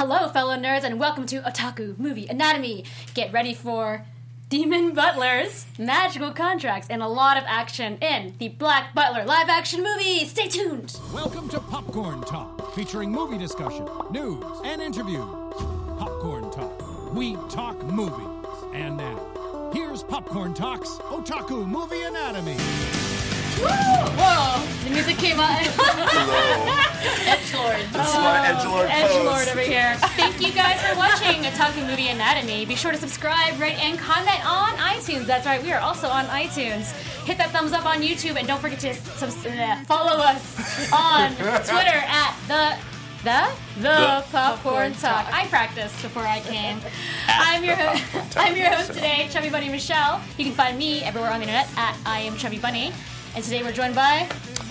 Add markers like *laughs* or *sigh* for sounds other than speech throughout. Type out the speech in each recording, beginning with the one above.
Hello, fellow nerds, and welcome to Otaku Movie Anatomy. Get ready for demon butlers, magical contracts, and a lot of action in the Black Butler live action movie. Stay tuned. Welcome to Popcorn Talk, featuring movie discussion, news, and interviews. Popcorn Talk. We talk movies. And now, here's Popcorn Talk's Otaku Movie Anatomy. Whoa! The music came on. *laughs* Edgelord. This is my edgelord Edge. Lord over here. Thank you guys for watching Otaku Movie Anatomy. Be sure to subscribe, rate, and comment on iTunes. That's right, we are also on iTunes. Hit that thumbs up on YouTube, and don't forget to subs- uh, follow us on Twitter at the the the Popcorn Talk. I practiced before I came. I'm your host. *laughs* I'm your host today, Chubby Bunny Michelle. You can find me everywhere on the internet at I am Chubby Bunny. And today we're joined by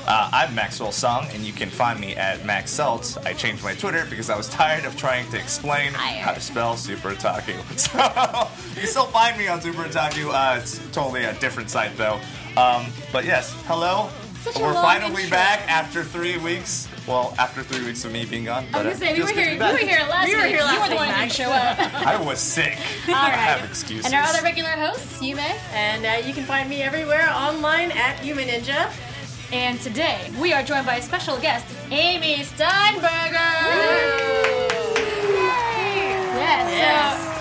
Uh, I'm Maxwell Song, and you can find me at Max Seltz. I changed my Twitter because I was tired of trying to explain Tired. how to spell Super Otaku. *laughs* So you can still find me on Super Otaku. Uh, it's totally a different site though. Um, but yes, hello. Such a We're long finally intro. back after three weeks. Well, after three weeks of me being gone. I was gonna say we were here. be You back. were here last We were week. here last you were the one who didn't show up. I was sick. *laughs* All I have excuses. And our other regular hosts, Yume. And uh, you can find me everywhere online at Human Ninja. And today we are joined by a special guest, Amy Steinberger. Yes. So,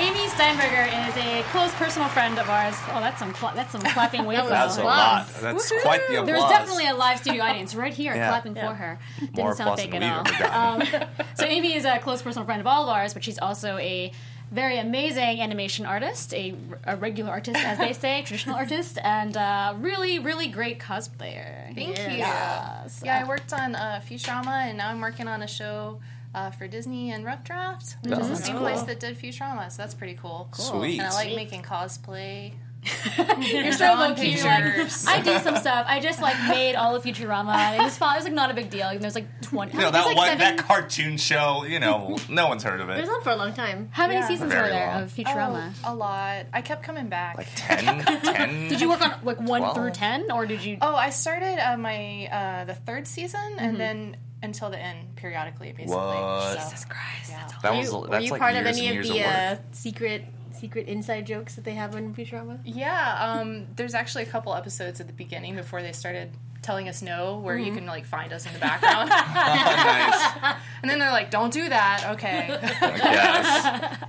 Amy Steinberger is a close personal friend of ours. Oh, that's some cla- that's some clapping *laughs* way That's a for lot. applause. That's Woohoo! quite the applause. There was definitely a live studio audience right here Yeah. clapping Yeah. for her. Didn't More sound applause fake than at we've all. Um, *laughs* so Amy is a close personal friend of all of ours, but she's also a very amazing animation artist, a, a regular artist, as they say, *laughs* traditional artist, and uh, really, really great cosplayer. Thank you. Yes. Yeah, I worked on uh, Futurama, and now I'm working on a show uh, for Disney and Rough Draft, which is the same cool. place that did Futurama. So that's pretty cool. Sweet. And I like making cosplay. *laughs* You're so drawing low key. Like. I do some stuff. I just like made all of Futurama. It was fun. It was like not a big deal. And there's like twenty. You know, that, like one, seven- that cartoon show, you know, no one's heard of It was on for a long time. How many Yeah. seasons Very were there long. of Futurama? Oh, a lot. I kept coming back. Like 10? 10? *laughs* Did you work on like one Twelve. through ten, or did you? oh, I started uh, my uh, the third season, Mm-hmm. and then until the end, periodically, basically. What? So, Jesus Christ. yeah. That Were was you, were you like part years of any of the of uh, secret secret inside jokes that they have on Futurama? Yeah, um, there's actually a couple episodes at the beginning before they started telling us no, where Mm-hmm. you can like find us in the background, *laughs* nice. and then they're like, "Don't do that." Okay. Yes. *laughs*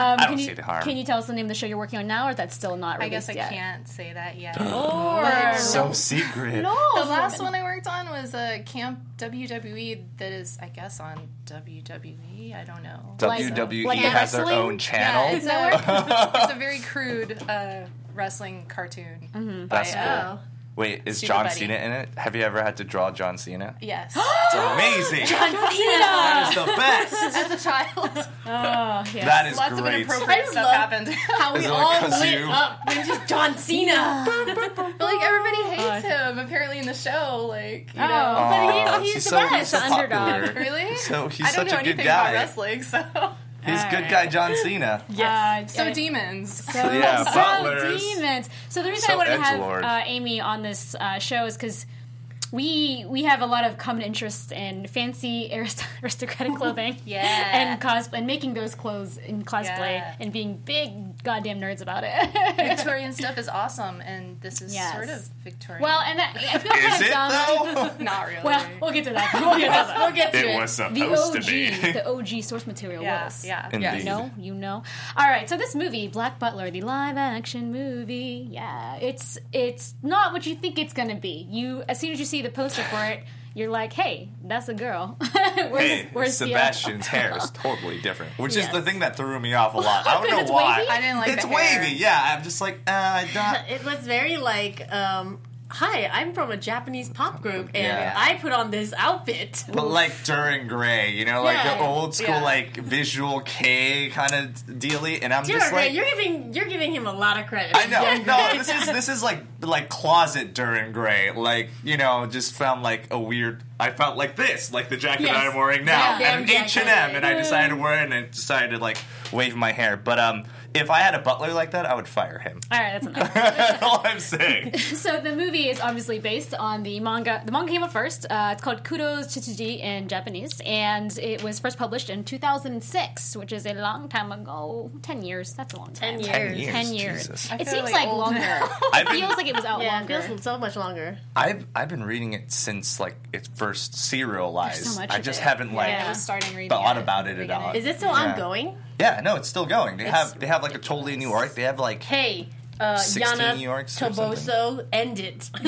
Um, I can don't you, see the harm. Can you tell us the name of the show you're working on now, or that's still not really? I guess I yet? can't say that yet. *gasps* Or So *laughs* secret. no, The last one I worked on was a Camp WWE that is, I guess, on WWE. I don't know. Like- WWE like has their own channel. Yeah, it's a, it's a very crude uh, wrestling cartoon. Mm-hmm. by, That's uh, cool. Wait, is Super John Buddy. Cena in it? Have you ever had to draw John Cena? Yes. It's *gasps* amazing. John Cena. That is the *laughs* best. As a child, Oh, yes. That is lots of great. inappropriate I stuff love- happened. How we Is it all like lit kazoo? up when just John Cena. *laughs* but like everybody hates oh, him apparently in the show. Like you oh, know. Oh. but Aw, he's, he's the so best. he's so underdog. popular. Really? So he's I don't such know a good anything guy. about wrestling, so He's good guy John Cena. *laughs* Yes. so demons. So, Yeah, *laughs* so butlers. demons. So the reason So I wanted to have uh, Amy on this uh, show is because we we have a lot of common interests in fancy *laughs* arist- aristocratic clothing, *laughs* Yeah. and cosplay, and making those clothes in cosplay, Yeah. and being big goddamn nerds about it. *laughs* Victorian stuff is awesome, and this is Yes. sort of Victorian. well, and that, I feel kind Is of it dumb. though? not really. Well, we'll get to that. We'll get to that. We'll get to it. It was The OG, to be. the OG source material yeah, was. yeah, Indeed. You know, you know. All right, so this movie, Black Butler, the live-action movie, yeah, it's it's not what you think it's gonna be. You, as soon as you see the poster for it, you're like, hey, that's a girl. where's, *laughs* Hey, where's Sebastian's hair is *laughs* totally different, which is the thing that threw me off a lot. I don't *laughs* know why. wavy? I didn't like it's the hair. wavy. Yeah, I'm just like, uh, I don't. It was very like, um, hi, I'm from a Japanese pop group, and Yeah. I put on this outfit. But like Dorian Gray, you know, like the old school Yeah. like visual kei kind of dealy, and I'm just like, you're giving you're giving him a lot of credit. I know, no, this is this is like like closet Dorian Gray. Like you know, just found like a weird. I felt like this, like the jacket Yes. I'm wearing now, Yeah, and H and M, and I decided to wear it, and I decided to like wave my hair. But um, if I had a butler like that, I would fire him. All right, that's *laughs* enough. That's all I'm saying. *laughs* so the movie is obviously based on the manga. The manga came out first. Uh, it's called Kuroshitsuji in Japanese, and it was first published in 2006, which is a long time ago. Ten years. That's a long time. Ten years. Ten years. Ten years. Jesus. It seems like like longer. *laughs* I've It been- feels like it was out Yeah, it feels so much longer. I've I've been reading it since like it first serialized. There's so much I just it. haven't like Yeah. I starting reading thought it about it at all. Is it still Yeah. ongoing? Yeah, no, it's still going. They It's- have they have like a totally new arc. They have like Hey, uh, 16 Yana Yorks or Toboso, end it. *laughs* *laughs*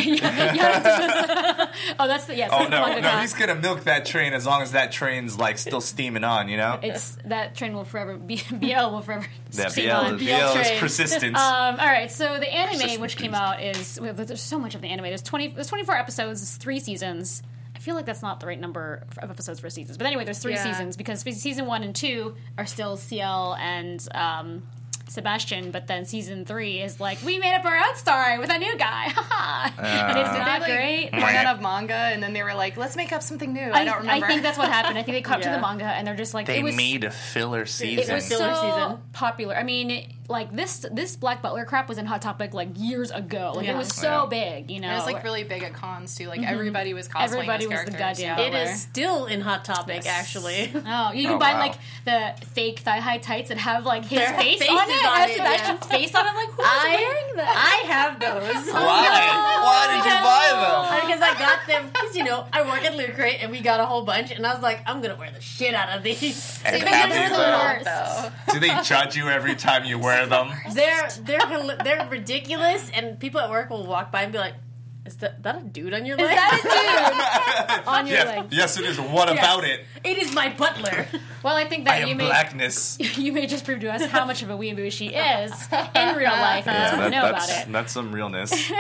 oh, that's the yes. Oh that's the no, manga no, he's gonna milk that train as long as that train's like still steaming on, you know? It's that train will forever be *laughs* BL will forever Yeah, steam BL, on. BL is train. persistence. Um, all right, so the anime Persistent which came beast. out is well, there's so much of the anime. There's twenty. There's 24 episodes. Three seasons. I feel like that's not the right number of episodes for seasons. But anyway, there's three Yeah. seasons because season one and two are still Ciel and um, Sebastian, but then season three is like we made up our own story with a new guy, *laughs* haha, and it's Did they, not like, great. run out of manga and then they were like, let's make up something new. I, I, don't remember. I think that's what happened. I think they caught up to the *laughs* manga and they're just like they it was, made a filler season. it season. was Filler so season. popular. I mean, it- like this this Black Butler crap was in Hot Topic like years ago. Like Yeah. it was oh, so Yeah. big, you know. it was like really big at cons too. Like mm-hmm. everybody was cosplaying Everybody as was the characters. goddamn yeah. It is still in Hot Topic, actually. *laughs* Oh, you can Oh, buy wow. like the fake thigh high tights that have like his Their *laughs* face on it, on has it, Sebastian's face on it. I'm like, who's wearing that? I have those. *laughs* Oh, Why? Why did you buy them? Because I got them, because you know, I work at Loot Crate and we got a whole bunch, and I was like, I'm gonna wear the shit out of these. And They have made they it though? though. Do they judge you every time you wear them? They're they're they're ridiculous, and people at work will walk by and be like, "Is that, that a dude on your leg?" Is that a dude *laughs* on your Yes, leg? yes, it is. What Yes. about it? It is my butler. Well, I think I that you am may blackness. *laughs* you may just prove to us how much of a weeaboo she is in real life, and that's what we know about it. that's some realness. *laughs*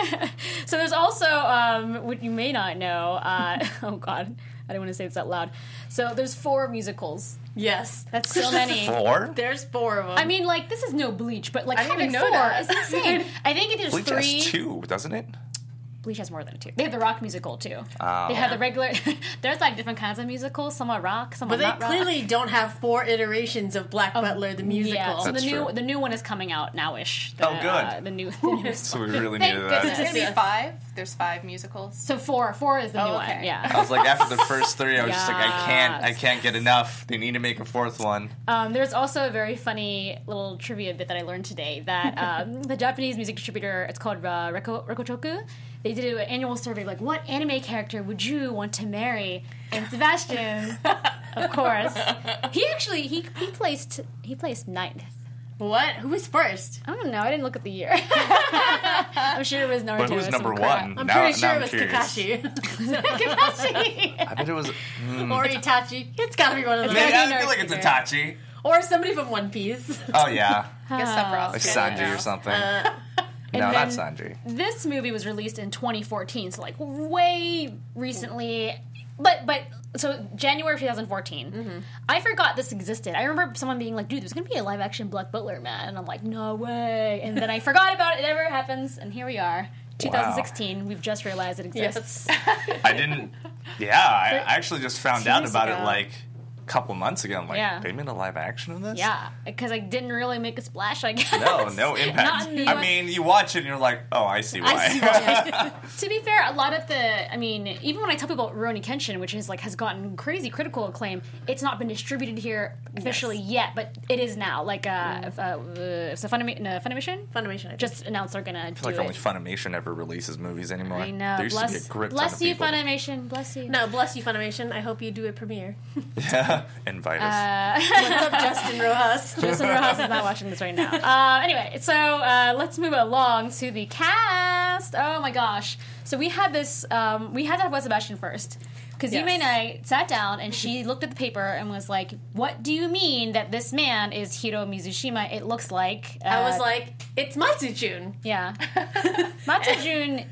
So there's also um, what you may not know. Uh, oh God, I don't want to say this out loud. So there's four musicals. yes, That's so *laughs* many. Four? there's four of them. I mean, like this is no Bleach, but like I didn't having even know four that. is *laughs* insane. I think there's Bleach three. has two, doesn't it? Bleach has more than two. They have the rock musical too. Oh. they have the regular. *laughs* there's like different kinds of musicals. Some are rock, some but are they not rock. clearly don't have four iterations of Black Butler the musical. Yeah, so the That's new true. the new one is coming out nowish. The, Oh, good. Uh, the new, the So we really Thank needed goodness. There's that. gonna be five. There's five musicals. So four, four is the Oh, new okay. one. Yeah. I was like, after the *laughs* first three, I was just like, I can't, I can't get enough. They need to make a fourth one. Um, there's also a very funny little trivia bit that I learned today that *laughs* um, the Japanese music distributor, it's called uh, Reko, RecoChoku, they did an annual survey like, what anime character would you want to marry? And Sebastian, *laughs* of course, he actually he he placed he placed ninth. What? Who was first? I don't know. I didn't look at the year. *laughs* I'm sure it was Naruto. But who's or some number one? I'm Now- pretty sure now it was. Kakashi *laughs* Kakashi. I bet it was. Mm, or Itachi. It's gotta be one of those. maybe, gotta be I feel like it's Naruto. Itachi. Or somebody from One Piece. Oh yeah, I guess Sephiroth. like. Sanji or something. Uh, *laughs* no, not Sanji. this movie was released in 2014, so like way recently. But but so January 2014. Mm-hmm. I forgot this existed. I remember someone being like, "Dude, there's gonna be a live action Black Butler man," and I'm like, "No way!" And then I *laughs* forgot about it. It never happens, and here we are, 2016. We've just realized it exists. I didn't. Yeah, I actually just found out years about it like a couple months ago. I'm like, Yeah. they made a live action of this? Yeah, because I didn't really make a splash. I guess No, no Not impact. in the I US. mean, you watch it and you're like, oh, I see why. I see why. *laughs* to be fair, a lot of the, I mean, even when I tell people about Rurouni Kenshin, which is like has gotten crazy critical acclaim, it's not been distributed here officially yet, but it is now. Like, uh, if, uh, uh, it's a Funimation, no, Funimation Funimation. I think. just announced they're gonna I do feel like it. only Funimation ever releases movies anymore. I know. There used bless, to be a grip ton bless of you, people. Funimation. Bless you. no, bless you, Funimation. I hope you do a premiere. *laughs* *laughs* Yeah, invite us. Uh, *laughs* What's up, Justin Rojas? *laughs* Justin Rojas is not watching this right now. Uh, anyway, so uh, let's move along to the cast. Oh my gosh! So we had this. Um, we had to have Wes Sebastian first because Yes. Yume and I sat down and she looked at the paper and was like, "What do you mean that this man is Hiro Mizushima? It looks like." Uh, I was like, it's Matsujun. "Yeah, Matsujun."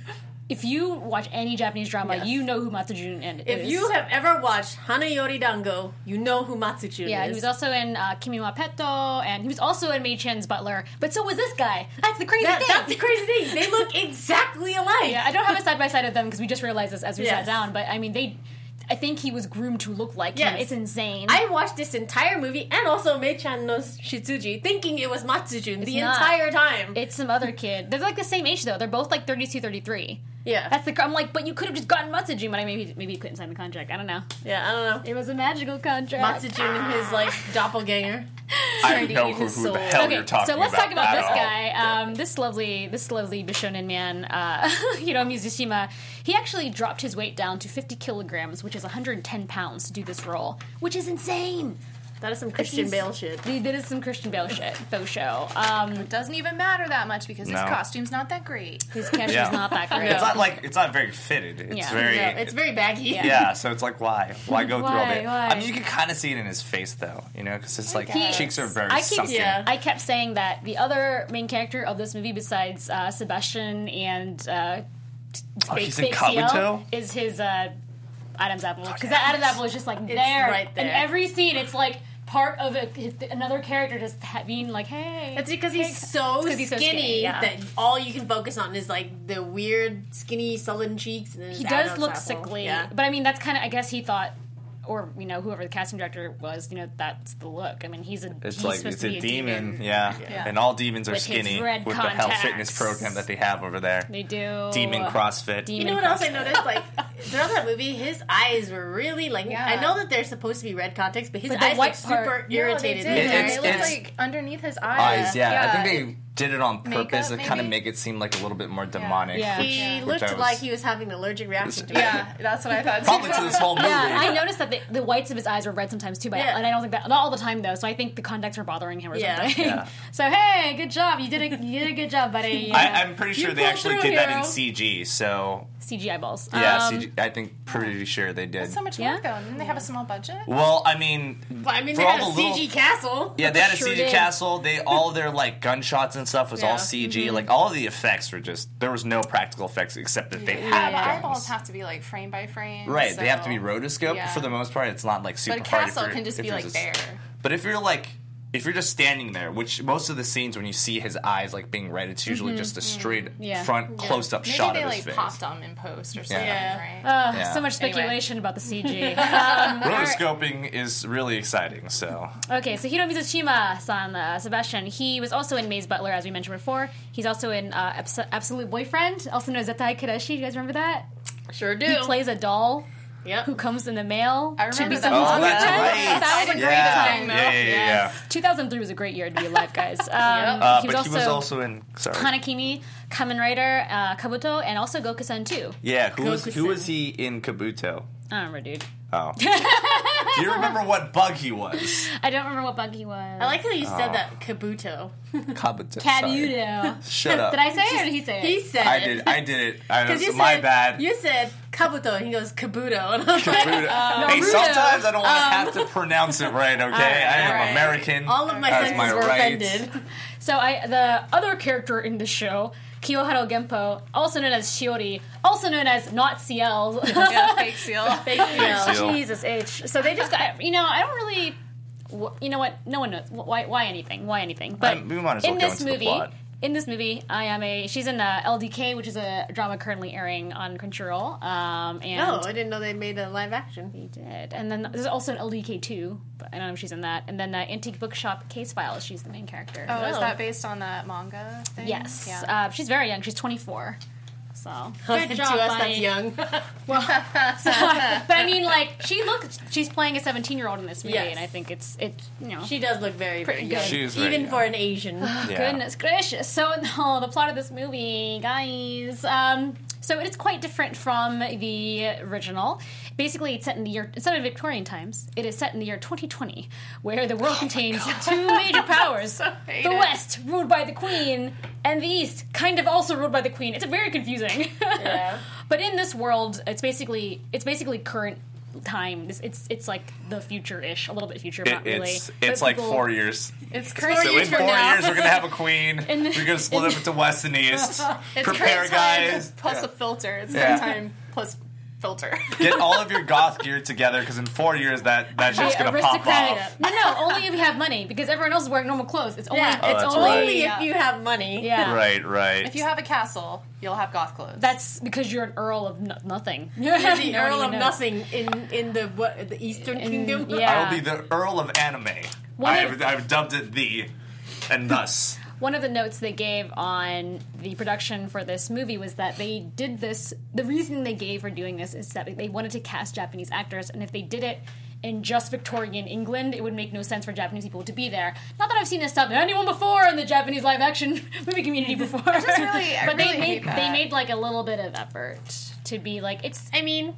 If you watch any Japanese drama, Yes. you know who Matsujun is. If you have ever watched Hanayori Dango, you know who Matsujun yeah, is. Yeah, he was also in uh, Kimi wa Petto, and he was also in Mei-chan's Butler. But so was this guy. That's the crazy That- thing. that's the crazy thing. They look *laughs* exactly alike. Yeah, I don't have a side by side of them because we just realized this as we sat down. But I mean, they. I think he was groomed to look like him. Yes. It's insane. I watched this entire movie and also Mei-chan no Shitsuji thinking it was Matsujun the not. entire time. it's some other kid. They're like the same age though. They're both like 32, 33. Yeah. That's the. cr- I'm like, but you could have just gotten Matsujun, but I maybe maybe you couldn't sign the contract. I don't know. yeah, I don't know. It was a magical contract. Matsujun and his like *laughs* doppelganger. *laughs* I Trying have to no clue who the hell Okay, you're talking so let's about. talk about this all. guy. Um, this lovely, this lovely Bishonen man, uh, *laughs* know, Mizushima. He actually dropped his weight down to 50 kilograms, which is 110 pounds, to do this role, which is insane. That is some Christian It's- Bale shit. Dude, That is some Christian Bale shit, faux show. Um, It doesn't even matter that much because his costume's not that great. his character's Yeah. not that great. It's not like it's not very fitted. It's Yeah. very. Yeah, it's very baggy. yeah, so it's like why? Why go through all Why? that? Why? I mean, you can kind of see it in his face though, you know, because his like guess. cheeks are very I keep, sunken. Yeah. I kept saying that the other main character of this movie, besides uh, Sebastian and uh, Oh, Fake- he's in Fake Ciel, Kabuto? is his uh, Adam's apple because Okay. that Adam's apple is just like It's there, right there. in every scene. It's like part of a, another character just being like, "Hey." That's because he's so, 'cause he's so skinny, skinny, yeah. that all you can focus on is like the weird, skinny, sullen cheeks. And he does look apple. sickly, Yeah. but I mean that's kind of I guess he thought. Or you know whoever the casting director was, you know that's the look. I mean he's a It's he's like supposed it's to a be demon, yeah. Yeah. and all demons are With his skinny red with the health fitness program that they have over there. They do Demon CrossFit. Demon You know what else I noticed? Like *laughs* throughout that movie, his eyes were really like. Yeah. I know that they're supposed to be red contacts, but his But eyes white like super part- No, irritated. they did. It- it's- it looked it's- like underneath his eyes. Eyes, yeah. I think they did it on purpose Makeup, to kind of maybe? make it seem like a little bit more demonic. Yeah. which- he which looked I was- like he was having an allergic reaction to it. Yeah, that's what I thought. probably to this whole movie. Yeah, I noticed that the, the whites of his eyes were red sometimes too, but Yeah. and I don't think that not all the time though. So I think the contacts were bothering him or Yeah. something. Yeah. *laughs* so hey, good job. You did a you did a good job, buddy. I, Yeah. I'm pretty sure You they pulled actually through, did that in hero. CG. So CGI balls. yeah, Um, CG, I think pretty sure they did. so much Yeah? work though. Didn't they have a small budget? Well, I mean, But I mean, For they had a all the CG little- castle. yeah, they had a Sure CG did. castle. They all their like gunshots and stuff was Yeah. all CG. Mm-hmm. Like all the effects were just there was no practical effects except that they Yeah, had the guns. eyeballs have to be like frame by frame. Right, so- they have to be rotoscoped yeah. for the most part. It's not like super But a castle you're- can just be like there. But if you're like, if you're just standing there, which most of the scenes when you see his eyes like being red, it's usually just a straight Mm-hmm. Yeah. front close up shot they of like his face. popped them in post or something, Yeah. right? uh, Yeah. So much Anyway. speculation about the *laughs* CG. um, Rotoscoping is really exciting. So okay, so Hiro Mizushima-san, uh, Sebastian, he was also in Maze Butler, as we mentioned before. He's also in uh, Abs- Absolute Boyfriend, also known as Zettai Kareshi. You guys remember that? Sure do. He plays a doll Yep. who comes in the mail. I to remember be that. someone's Oh, that's right. That was a great yeah. time. yeah, yeah, yeah, yeah. 2003 was a great year to be alive, guys. *laughs* Um, Uh, he was but also, he was also in. Sorry. Hanakimi, Kamen Rider, uh, Kabuto, and also Gokusen too. Yeah, who was who was he in Kabuto? I don't remember, dude. Oh. *laughs* Do you remember what bug he was? I don't remember what bug he was. I like how you Oh. said that Kabuto. Kabuto. sorry. Kabuto. Shut up. Did I say it or did he say it? He said I it. did. I did it. I *laughs* Because was you my said, bad. You said Kabuto, and he goes Kabuto. *laughs* And I was like, Kabuto. Uh, hey, Naruto. sometimes I don't want to have to pronounce it right. Okay, I am alright. American. all of my That's senses my were rights. offended. So I, the other character in the show, Kiyoharu Genpo, also known as Shiori, also known as not Ciel. *laughs* Yeah, fake Ciel. *laughs* Fake Ciel. Ciel. Jesus H. So they just, got, you know, I don't really. You know what? No one knows why. Why anything? Why anything? But Um, we might as well in go this into the movie, plot. In this movie, Ayame. She's in uh, LDK, which is a drama currently airing on Crunchyroll. Um, and oh, I didn't know they made a live action. He did. And then there's also an LDK too, but I don't know if she's in that. And then uh, Antique Bookshop Case Files, she's the main character. Oh, is Oh. that based on that manga thing? Yes. Yeah. Uh, she's very young. She's 24. So good job, to job, us, buddy. that's young. *laughs* well but I mean, like she looks. She's playing a 17 year old in this movie, Yes. and I think it's it. You know. she does look very, very Pretty young. good. She is very Even young. for an Asian. Yeah. Goodness gracious. So, oh, *laughs* the plot of this movie, guys. Um, so it is quite different from the original. Basically, it's set in the year instead of Victorian times. It is set in the year 2020, where the world contains two major *laughs* powers: hate the. West, ruled by the Queen, and the East, kind of also ruled by the Queen. It's very confusing. Yeah. *laughs* but in this world, it's basically it's basically current time. It's it's, it's like the future ish, a little bit future, not really. it's But like people- four years. It's So crazy. in four now. years, we're gonna have a queen. *laughs* In we're gonna split up into west and east. It's Prepare, guys. Plus Yeah. a filter. It's Yeah. current time plus filter. *laughs* Get all of your goth gear together because in four years that that shit's The gonna pop aristocratic. off. No, no, only if you have money because everyone else is wearing normal clothes. It's only Yeah. Oh, it's that's only right. If you have money. yeah. Right, right. if you have a castle, you'll have goth clothes. That's because you're an earl of no- nothing. *laughs* You're the No Earl of knows. Nothing in in the what the Eastern In- Kingdom. yeah. I will be the Earl of Anime. I've, I've dubbed it the, and thus. One of the notes they gave on the production for this movie was that they did this. The reason they gave for doing this is that they wanted to cast Japanese actors, and if they did it in just Victorian England, it would make no sense for Japanese people to be there. Not that I've seen this stuff anyone before in the Japanese live action *laughs* movie community *laughs* before. really- but really they made they made like a little bit of effort to be like it's. I mean,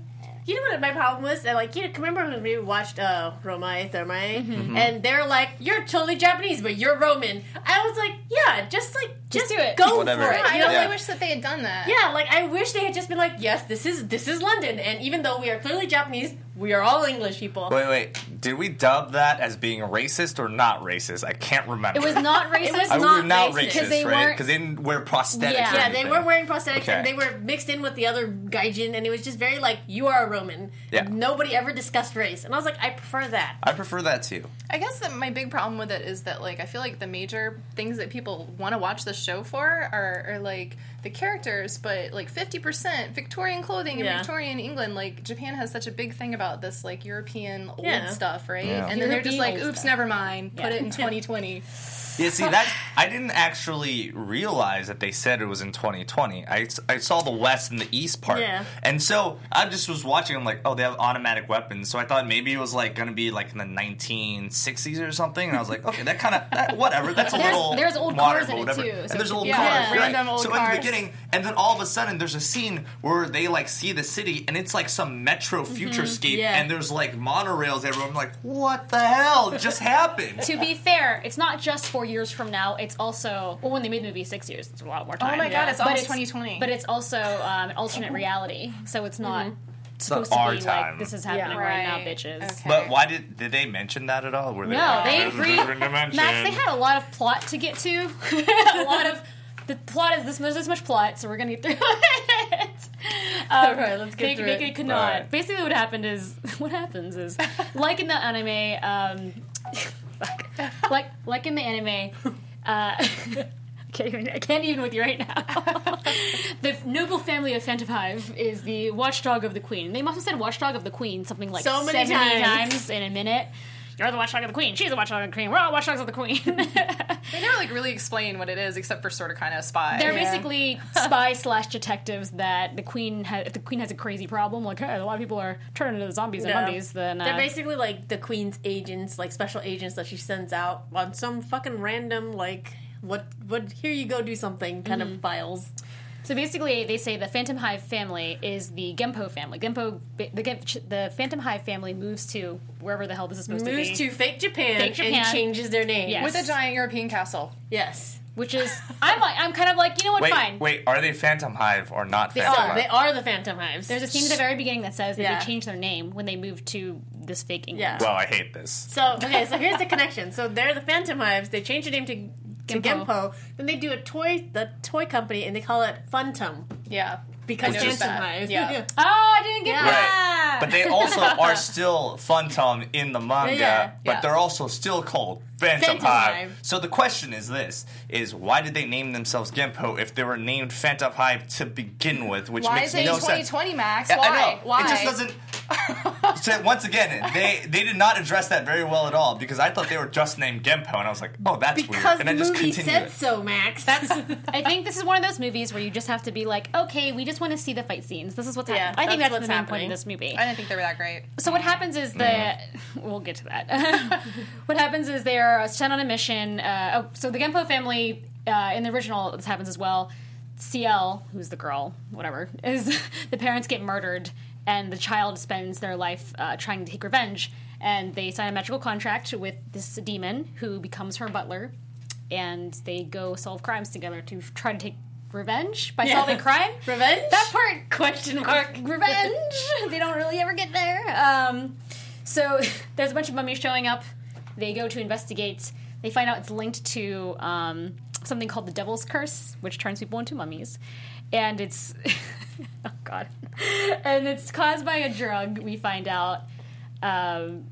you know what my problem was? That, like, you know, remember when we watched uh, Romae Thermae? Mm-hmm. And they're like, you're totally Japanese, but you're Roman. I was like, yeah, just like, just, do it. Go Whatever. for it. I You know, really Yeah. wish that they had done that. Yeah, like I wish they had just been like, yes, this is this is London, and even though we are clearly Japanese, we are all English people. Wait, wait. Did we dub that as being racist or not racist? I can't remember. It was not racist. It was I not were not racist. racist, 'Cause they right? weren't- Because they didn't wear prosthetics. Yeah. or yeah, they anything. were wearing prosthetics, Okay. and they were mixed in with the other gaijin, and it was just very like, you are a Roman. Yeah. Nobody ever discussed race, and I was like, I prefer that. I prefer that too. I guess that my big problem with it is that like I feel like the major things that people want to watch the show for are, are like the characters, but like fifty percent Victorian clothing in Yeah. Victorian England. Like Japan has such a big thing about this like European old Yeah. stuff, right? Yeah. And then they're just like, "Oops, stuff. never mind. Put it in 2020." *laughs* Yeah, see that I didn't actually realize that they said it was in 2020. I, I saw the west and the east part, Yeah. and so I just was watching. I'm like, oh, they have automatic weapons. So I thought maybe it was like going to be like in the 1960s or something. And I was like, okay, that kind of that, whatever. That's a There's- little there's old modern, cars in but it, whatever. too, and so there's old yeah, cars, right? random old so in cars. the beginning, and then all of a sudden, there's a scene where they like see the city, and it's like some metro mm-hmm. futurescape, Yeah. and there's like monorails everywhere. I'm like, what the hell just happened? to be fair, it's not just four years from now. It's also well, when they made the movie, six years. It's a lot more time. Oh my God, it's But almost 2020. But it's also um, an alternate reality, so it's not supposed not our to be time. like this is happening Yeah. right, now, bitches. Okay. But why did did they mention that at all? Were they No, like, they "This is agreed. Max, they had a lot of plot to get to. *laughs* a lot of the plot is this. There's this much plot, so we're gonna get through *laughs* it. Um, Alright, let's get make, through make it. it could not. Alright. Basically, what happened is *laughs* what happens is like in the anime. Um, fuck. *laughs* like like in the anime. Uh, I *laughs* can't, even, I can't even with you right now. *laughs* the noble family of Phantom is the watchdog of the queen. They must have said watchdog of the queen something like So many 70 times. times in a minute. You're the watchdog of the queen. She's the watchdog of the queen. We're all watchdogs of the queen. they never like really explain what it is, except for sort of kind of spy. They're Yeah. basically *laughs* spy slash detectives that the queen has. If the queen has a crazy problem, like hey, a lot of people are turning into zombies and Yeah. mummies, then uh, They're basically like the queen's agents, like special agents that she sends out on some fucking random like what what here you go do something kind Mm-hmm. of files. So basically, they say the Phantomhive family is the Genpo family. Genpo, the, the Phantomhive family moves to wherever the hell this is supposed Moves to be. Moves to fake Japan, Fake Japan. and changes their name. Yes. with a giant European castle. Yes. which is I'm like I'm kind of like you know what? Wait, Fine. wait, are they Phantomhive or not They Phantom are. Hive? They are the Phantomhives. There's a scene at the very beginning that says that Yeah. they changed their name when they moved to this fake England. Yeah. Well, I hate this. So okay, so here's the connection. So they're the Phantomhives. They change the name to to Genpo. Genpo. Then they do a toy the toy company and they call it Funtom Yeah, because I Phantom that. Hive. Yeah. Oh, *laughs* I didn't get Yeah. that. But they also *laughs* are still Funtom in the manga, Yeah. but Yeah. they're also still called Phantom, Phantomhive. Hive. So the question is this: is why did they name themselves Genpo if they were named Phantomhive to begin with? Which Why makes is it no in sense. 2020, Max? Yeah, Why? I know. Why? It just doesn't. *laughs* so once again, they they did not address that very well at all because I thought they were just named Genpo, and I was like, oh, that's Because weird. And the I just movie said it. so, Max. That's. *laughs* I think this is one of those movies where you just have to be like, okay, we just want to see the fight scenes. This is what's Yeah, happening. I think that's that's, what's the main point happening. of this movie. I didn't think they were that great. So what happens is the *laughs* we'll get to that. *laughs* what happens is they're sent on a mission. Uh, oh, so the Genpo family uh, in the original this happens as well. Ciel, who's the girl, whatever, is the parents get murdered, and the child spends their life uh, trying to take revenge. And they sign a magical contract with this demon who becomes her butler, and they go solve crimes together to try to take revenge by Yeah. solving crime. *laughs* Revenge? That part Question mark. *laughs* revenge. they don't really ever get there. Um, so *laughs* there's a bunch of mummies showing up. They go to investigate. They find out it's linked to um, something called the Devil's Curse, which turns people into mummies, and it's *laughs* oh god, and it's caused by a drug. We find out. Um,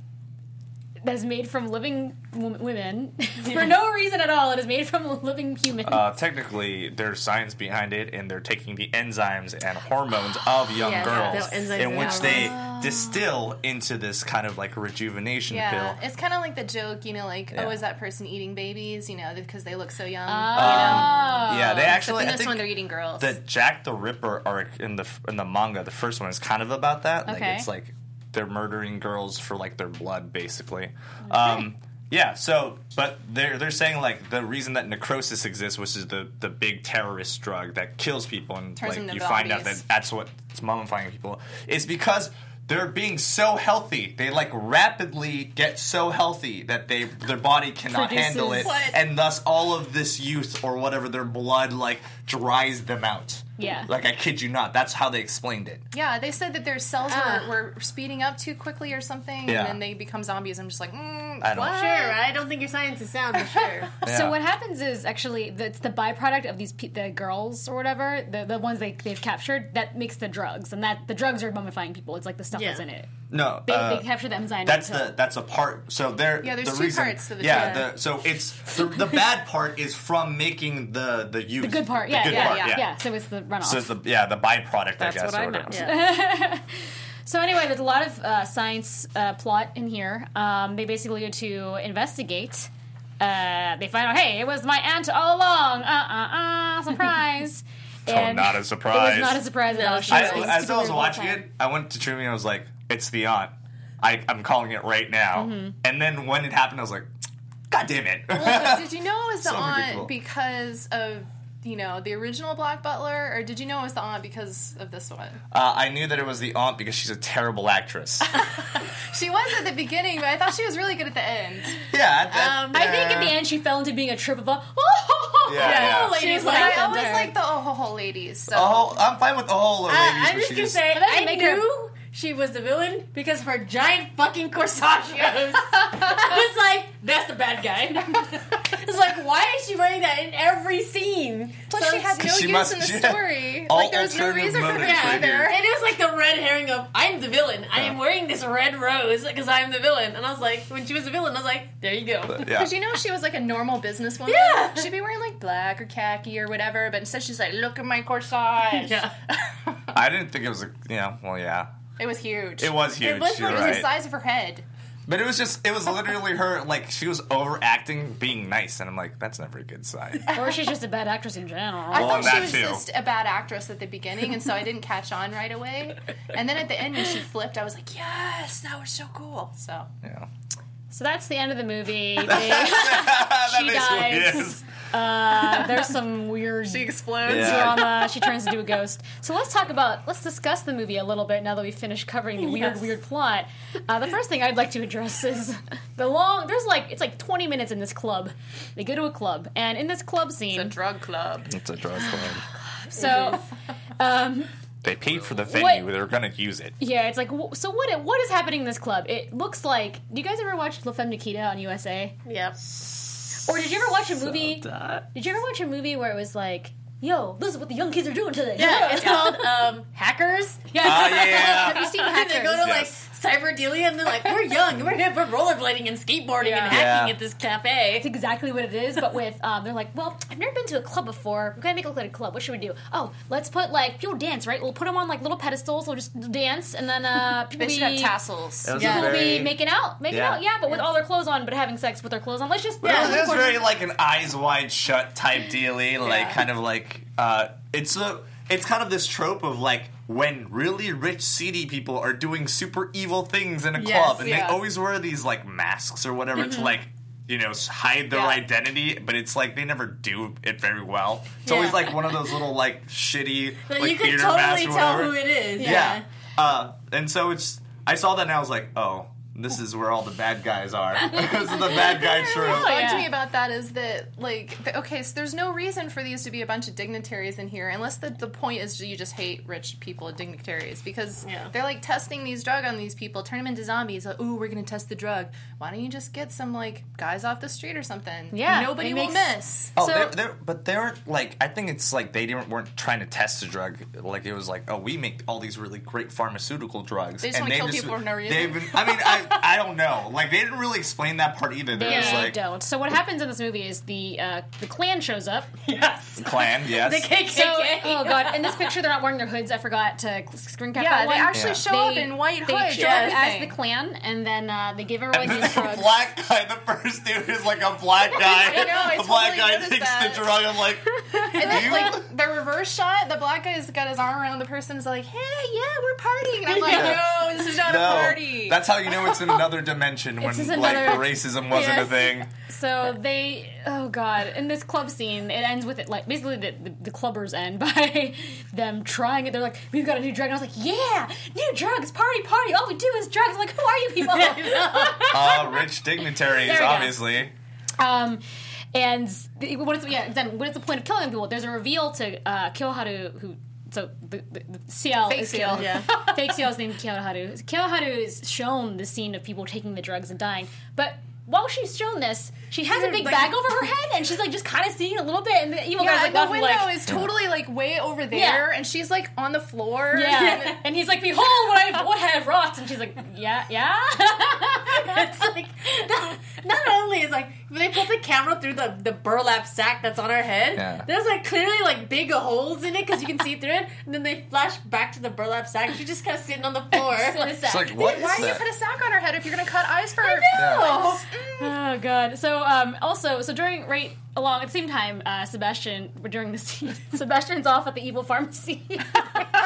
that's made from living w- women *laughs* for no reason at all. It is made from living humans. Uh, technically, there's science behind it, and they're taking the enzymes and hormones of young Yes, girls, the in and which they Oh. distill into this kind of like rejuvenation Yeah, pill. it's kind of like the joke, you know, like, Yeah. oh, is that person eating babies? You know, because they look so young. Oh. Yeah, they Except actually. in I this think one, they're eating girls. the Jack the Ripper arc in the in the manga, the first one is kind of about that. Like Okay. it's like they're murdering girls for like their blood, basically. Um, yeah. So, but they're they're saying like the reason that necrosis exists, which is the the big terrorist drug that kills people, and Turns like you find out that that's what's mummifying people, is because. They're being so healthy. They like rapidly get so healthy that they their body cannot handle it, What? and thus all of this youth or whatever their blood like dries them out. Yeah. Like I kid you not, that's how they explained it. yeah, they said that their cells Ah. were, were speeding up too quickly or something, Yeah. and then they become zombies. I'm just like, mm, I don't- what? Sure, I don't think your science is sound, but sure. *laughs* So what happens is actually the, it's the byproduct of these pe- the girls or whatever the, the ones they they've captured that makes the drugs and that the drugs are mummifying people. It's like the stuff Yeah. that's in it. No, They, uh, they capture the enzyme. that's the that's a part. So there, Yeah, there's the two reason, parts to the yeah. drug. The, so it's the, the bad part is from making the the youth the good part. the Yeah, good yeah, part, yeah, yeah, So it's the runoff. So it's the yeah the byproduct. That's I guess what I or know. Yeah. *laughs* So anyway, there's a lot of uh, science uh, plot in here. Um, they basically go to investigate. Uh, they find out, hey, it was my aunt all along. Uh uh uh, surprise. *laughs* Oh, not a surprise. It was not a surprise at all. She I, was as I was weird the whole watching it, I went to Trumi and I was like, "It's the aunt." I, I'm calling it right now. Mm-hmm. And then when it happened, I was like, "God damn it!" Well, did you know it was *laughs* the So aunt predictable. because of you know the original Black Butler, or did you know it was the aunt because of this one? uh, I knew that it was the aunt because she's a terrible actress. *laughs* She was at the beginning, but I thought she was really good at the end. yeah, that- Um, I think at the end she fell into being a trip of a. *laughs* Yeah, yeah. She Ladies was like like, I I always like the oh ho ho ladies. So The whole, I'm fine with the whole little Uh, ladies. I'm just she gonna just- say, But doesn't I make her- knew she was the villain because of her giant fucking corsages. *laughs* I was like, that's the bad guy. *laughs* it's like, why is she wearing that in every scene? Plus, So she had no she use must- in the *laughs* story. all Like there was no reason for her to be right there. And it was like the red herring of I'm the villain. I am wearing this red rose because I'm the villain. And I was like, when she was a villain, I was like, there you go. yeah. Because you know she was like a normal businesswoman. Yeah. She'd be wearing like black or khaki or whatever, but instead she's like, look at my corsage. Yeah. I didn't think it was a, you know, well, yeah. It was huge. It was huge. It was, you're it was the size of her head. But it was just, it was literally her, like, she was overacting being nice. And I'm like, that's never a good sign. Or she's just a bad actress in general. I Well, thought oh, she that was too. just a bad actress at the beginning, and so I didn't catch on right away. And then at the end, when she flipped, I was like, "Yes, that was so cool." So Yeah. So that's the end of the movie. They, *laughs* that She dies. is. Uh, there's some weird she explodes. Yeah. drama. She turns into a ghost. So let's talk about, let's discuss the movie a little bit now that we've finished covering the weird, Yes. weird plot. Uh, the first thing I'd like to address is the long, there's like, it's like 20 minutes in this club. They go to a club, and in this club scene, It's a drug club. It's a drug club. so, um, They paid for the What- venue. They're going to use it. yeah, it's like, so what, what is happening in this club? It looks like, do you guys ever watch La Femme Nikita on USA? Yep. Or did you ever watch a movie? Did you ever watch a movie where it was like, "Yo, this is what the young kids are doing today"? Yeah, it's *laughs* called um, Hackers. Yeah. Ah, yeah. Have you seen Hackers? *laughs* they go to like Yes. cyber dealia and they're like, we're young, we're hip, we're rollerblading and skateboarding Yeah. and hacking Yeah. at this cafe. It's exactly what it is, but with um, they're like, well, I've never been to a club before. We're gonna make it look like a club. What should we do? Oh, let's put like people dance, right? We'll put them on like little pedestals. We'll just dance, and then uh, *laughs* people They be should have tassels. It was people a very, be making out, making Yeah. out, yeah, but with all their clothes on, but having sex with their clothes on. Let's just But it was- yeah, it was very like an eyes wide shut type dealy, like Yeah. kind of like uh, it's a it's kind of this trope of like when really rich seedy people are doing super evil things in a Yes, club, and yeah. they always wear these like masks or whatever to like you know hide their Yeah. identity, but it's like they never do it very well. It's Yeah. always like one of those little like shitty But like you can totally tell who it is. Yeah. Uh, and so it's I saw that and I was like, oh, this is where all the bad guys are. *laughs* *laughs* this is the bad guy What trope. bugged oh, yeah. me about that is that like th- okay, so there's no reason for these to be a bunch of dignitaries in here unless the, the point is you just hate rich people and dignitaries because Yeah. they're like testing these drug on these people, turn them into zombies. Like, ooh, we're gonna test the drug. Why don't you just get some like guys off the street or something? Yeah, nobody will makes- miss. Oh, So- they're, they're, but they weren't like. I think it's like they didn't weren't trying to test the drug. Like it was like, oh, we make all these really great pharmaceutical drugs. They just wanna kill people for no reason. they've been- I mean, I, I don't know. Like they didn't really explain that part either. They They was like don't. So what happens in this movie is the uh, the clan shows up. Yes. The clan, *laughs* yes. The KKK. So, oh god, in this picture they're not wearing their hoods. I forgot to screen cap Yeah, that they one. actually Yeah. show They- up in white They hoods. show and up as the clan, and then uh, they give everyone And these then drugs. black guy, the first dude is like a black *laughs* guy. I know, I the black totally guy noticed takes that. the drug. I'm like, And then, you- like the reverse shot, the black guy's got his arm around the person's like, "Hey, yeah, we're partying," and I'm like, Yeah. "No, this is not no. a party." That's how you know it's in another dimension when like another- racism wasn't Yes. a thing. So they, oh god, in this club scene, it ends with it like basically the, the, the clubbers end *laughs* by them trying it. They're like, "We've got a new drug," and I was like, "Yeah, new drugs, party, party. All we do is drugs." I'm like, "Who are you people?" *laughs* *laughs* Uh, rich dignitaries, There go. obviously. Um, and what is yeah? Then what is the point of killing people? There's a reveal to uh, Kiyoharu, who so the, the, the Ciel Fake is Ciel. Yeah. *laughs* Fake Ciel is named Kiyoharu. Kiyoharu is shown the scene of people taking the drugs and dying, but. While she's shown this, she has a big like- bag over her head, and she's like just kind of seeing a little bit. And the evil yeah, guy's like, the window like, is totally like way over there, Yeah. and she's like on the floor. yeah. *laughs* and he's like, "Behold, what I what I have wrought," and she's like, "Yeah, yeah." *laughs* it's like not, not only is like they put the camera through the, the burlap sack that's on her head. Yeah. There's like clearly like big holes in it because you can see through it, and then they flash back to the burlap sack. She's just kind of sitting on the floor. *laughs* in. It's like, what is Why do you put a sack on her head if you're gonna cut eyes for her? Oh. Oh god. So um also so during right along at the same time, uh Sebastian during the scene *laughs* Sebastian's off at the evil pharmacy *laughs*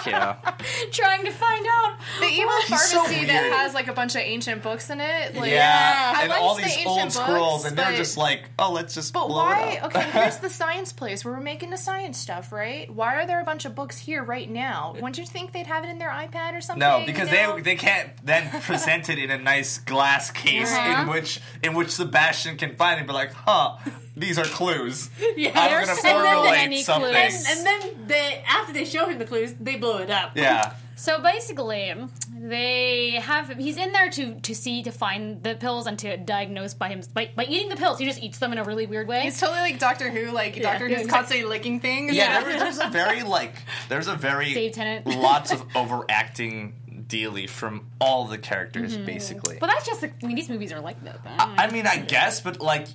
Yeah. *laughs* trying to find out The evil He's so pharmacy that has like a bunch of ancient books in it. Like, Yeah, I and all these ancient old books, scrolls, and they're but- just like, oh, let's just But blow why? it up. Okay, here's the science place where we're making the science stuff, right? Why are there a bunch of books here right now? Wouldn't you think they'd have it in their iPad or something? No, because you know? they they can't then present it in a nice glass case Uh-huh. in which in which Sebastian can find it and be like, huh, these are clues. *laughs* Yeah. I'm They're gonna so many formulate something. clues. And then they after they show him the clues, they blow it up. yeah. So basically, they have he's in there to to see to find the pills and to diagnose by him by, by eating the pills. He just eats them in a really weird way. He's totally like Doctor Who, like Doctor Yeah. Who's constantly licking things. Yeah, there *laughs* there's a very like there's a very Dave Tennant. lots of *laughs* overacting daily from all the characters Mm-hmm. basically. but that's just I mean these movies are like that. I mean, I guess, but like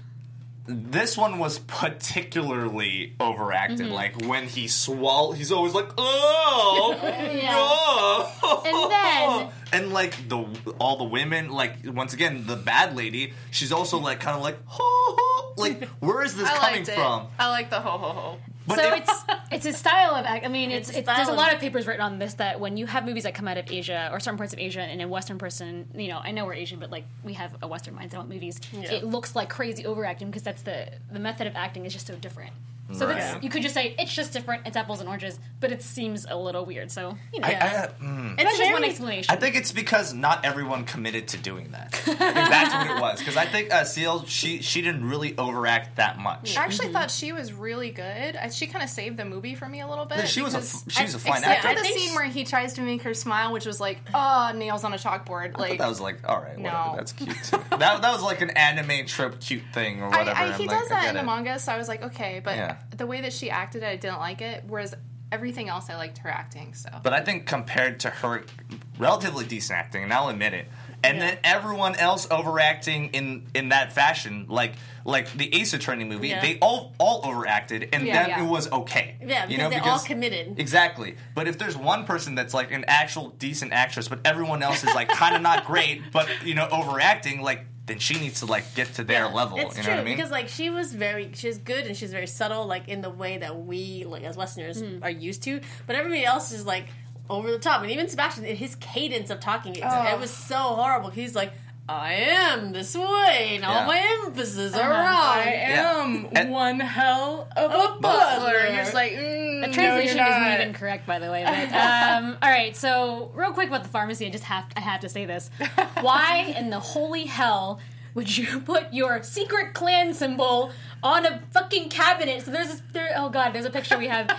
this one was *laughs* particularly overacted. Mm-hmm. Like when he swallow, he's always like, "Oh, *laughs* no!" And *laughs* then- and like the all the women, like once again, the bad lady, she's also like kind of like, "Ho, ho." like where is this I coming from? I like the ho ho ho. But so it- it's *laughs* it's a style of act. I mean, it's, It's it's there's a lot of- papers written on this that when you have movies that come out of Asia or certain parts of Asia and a Western person, you know, I know we're Asian, but like we have a Western mindset on movies. It looks like crazy overacting because that's the the method of acting is just so different. So that's, you could just say it's just different. It's apples and oranges, but it seems a little weird. So you know, I, yeah. I, mm. that's just one explanation. I think it's because not everyone committed to doing that. I think that's what it was. Because I think uh, Ciel, she she didn't really overact that much. I actually thought she was really good. I, she kind of saved the movie for me a little bit. She was a because- f- she was a fine Except actor. for the scene she- where he tries to make her smile, which was like, oh, nails on a chalkboard. I Like, thought that was like, all right, whatever. No. That's cute. That that was like an anime trope cute thing or whatever. I, I, I'm he like, does I that get in the manga, so I was like, okay, but Yeah. The way that she acted, I didn't like it. Whereas everything else, I liked her acting. So But I think compared to her relatively decent acting, and I'll admit it, and then everyone else overacting in in that fashion, like like the Ace Attorney movie, Yeah. they all all overacted, and Yeah, then yeah. it was okay. Yeah, you because know, they're all committed. Exactly. But if there's one person that's like an actual decent actress, but everyone else is like kind of not great, but you know, overacting, like then she needs to like get to their level. It's you know true what I mean? because like she was very she's good and she's very subtle like in the way that we like as Westerners Hmm. are used to, but everybody else is like over the top and even Sebastian in his cadence of talking it, Oh. it was so horrible. He's like. I am this way, and all my emphasis are Uh-huh. wrong. I am And- one hell of A a butler. butler. You're just like, mm, The no, translation you're isn't not. even correct, by the way. But um, *laughs* all right, so real quick about the pharmacy, I just have I have to say this: Why in the holy hell would you *laughs* put your secret clan symbol on a fucking cabinet? So there's this, there, oh god, there's a picture we have.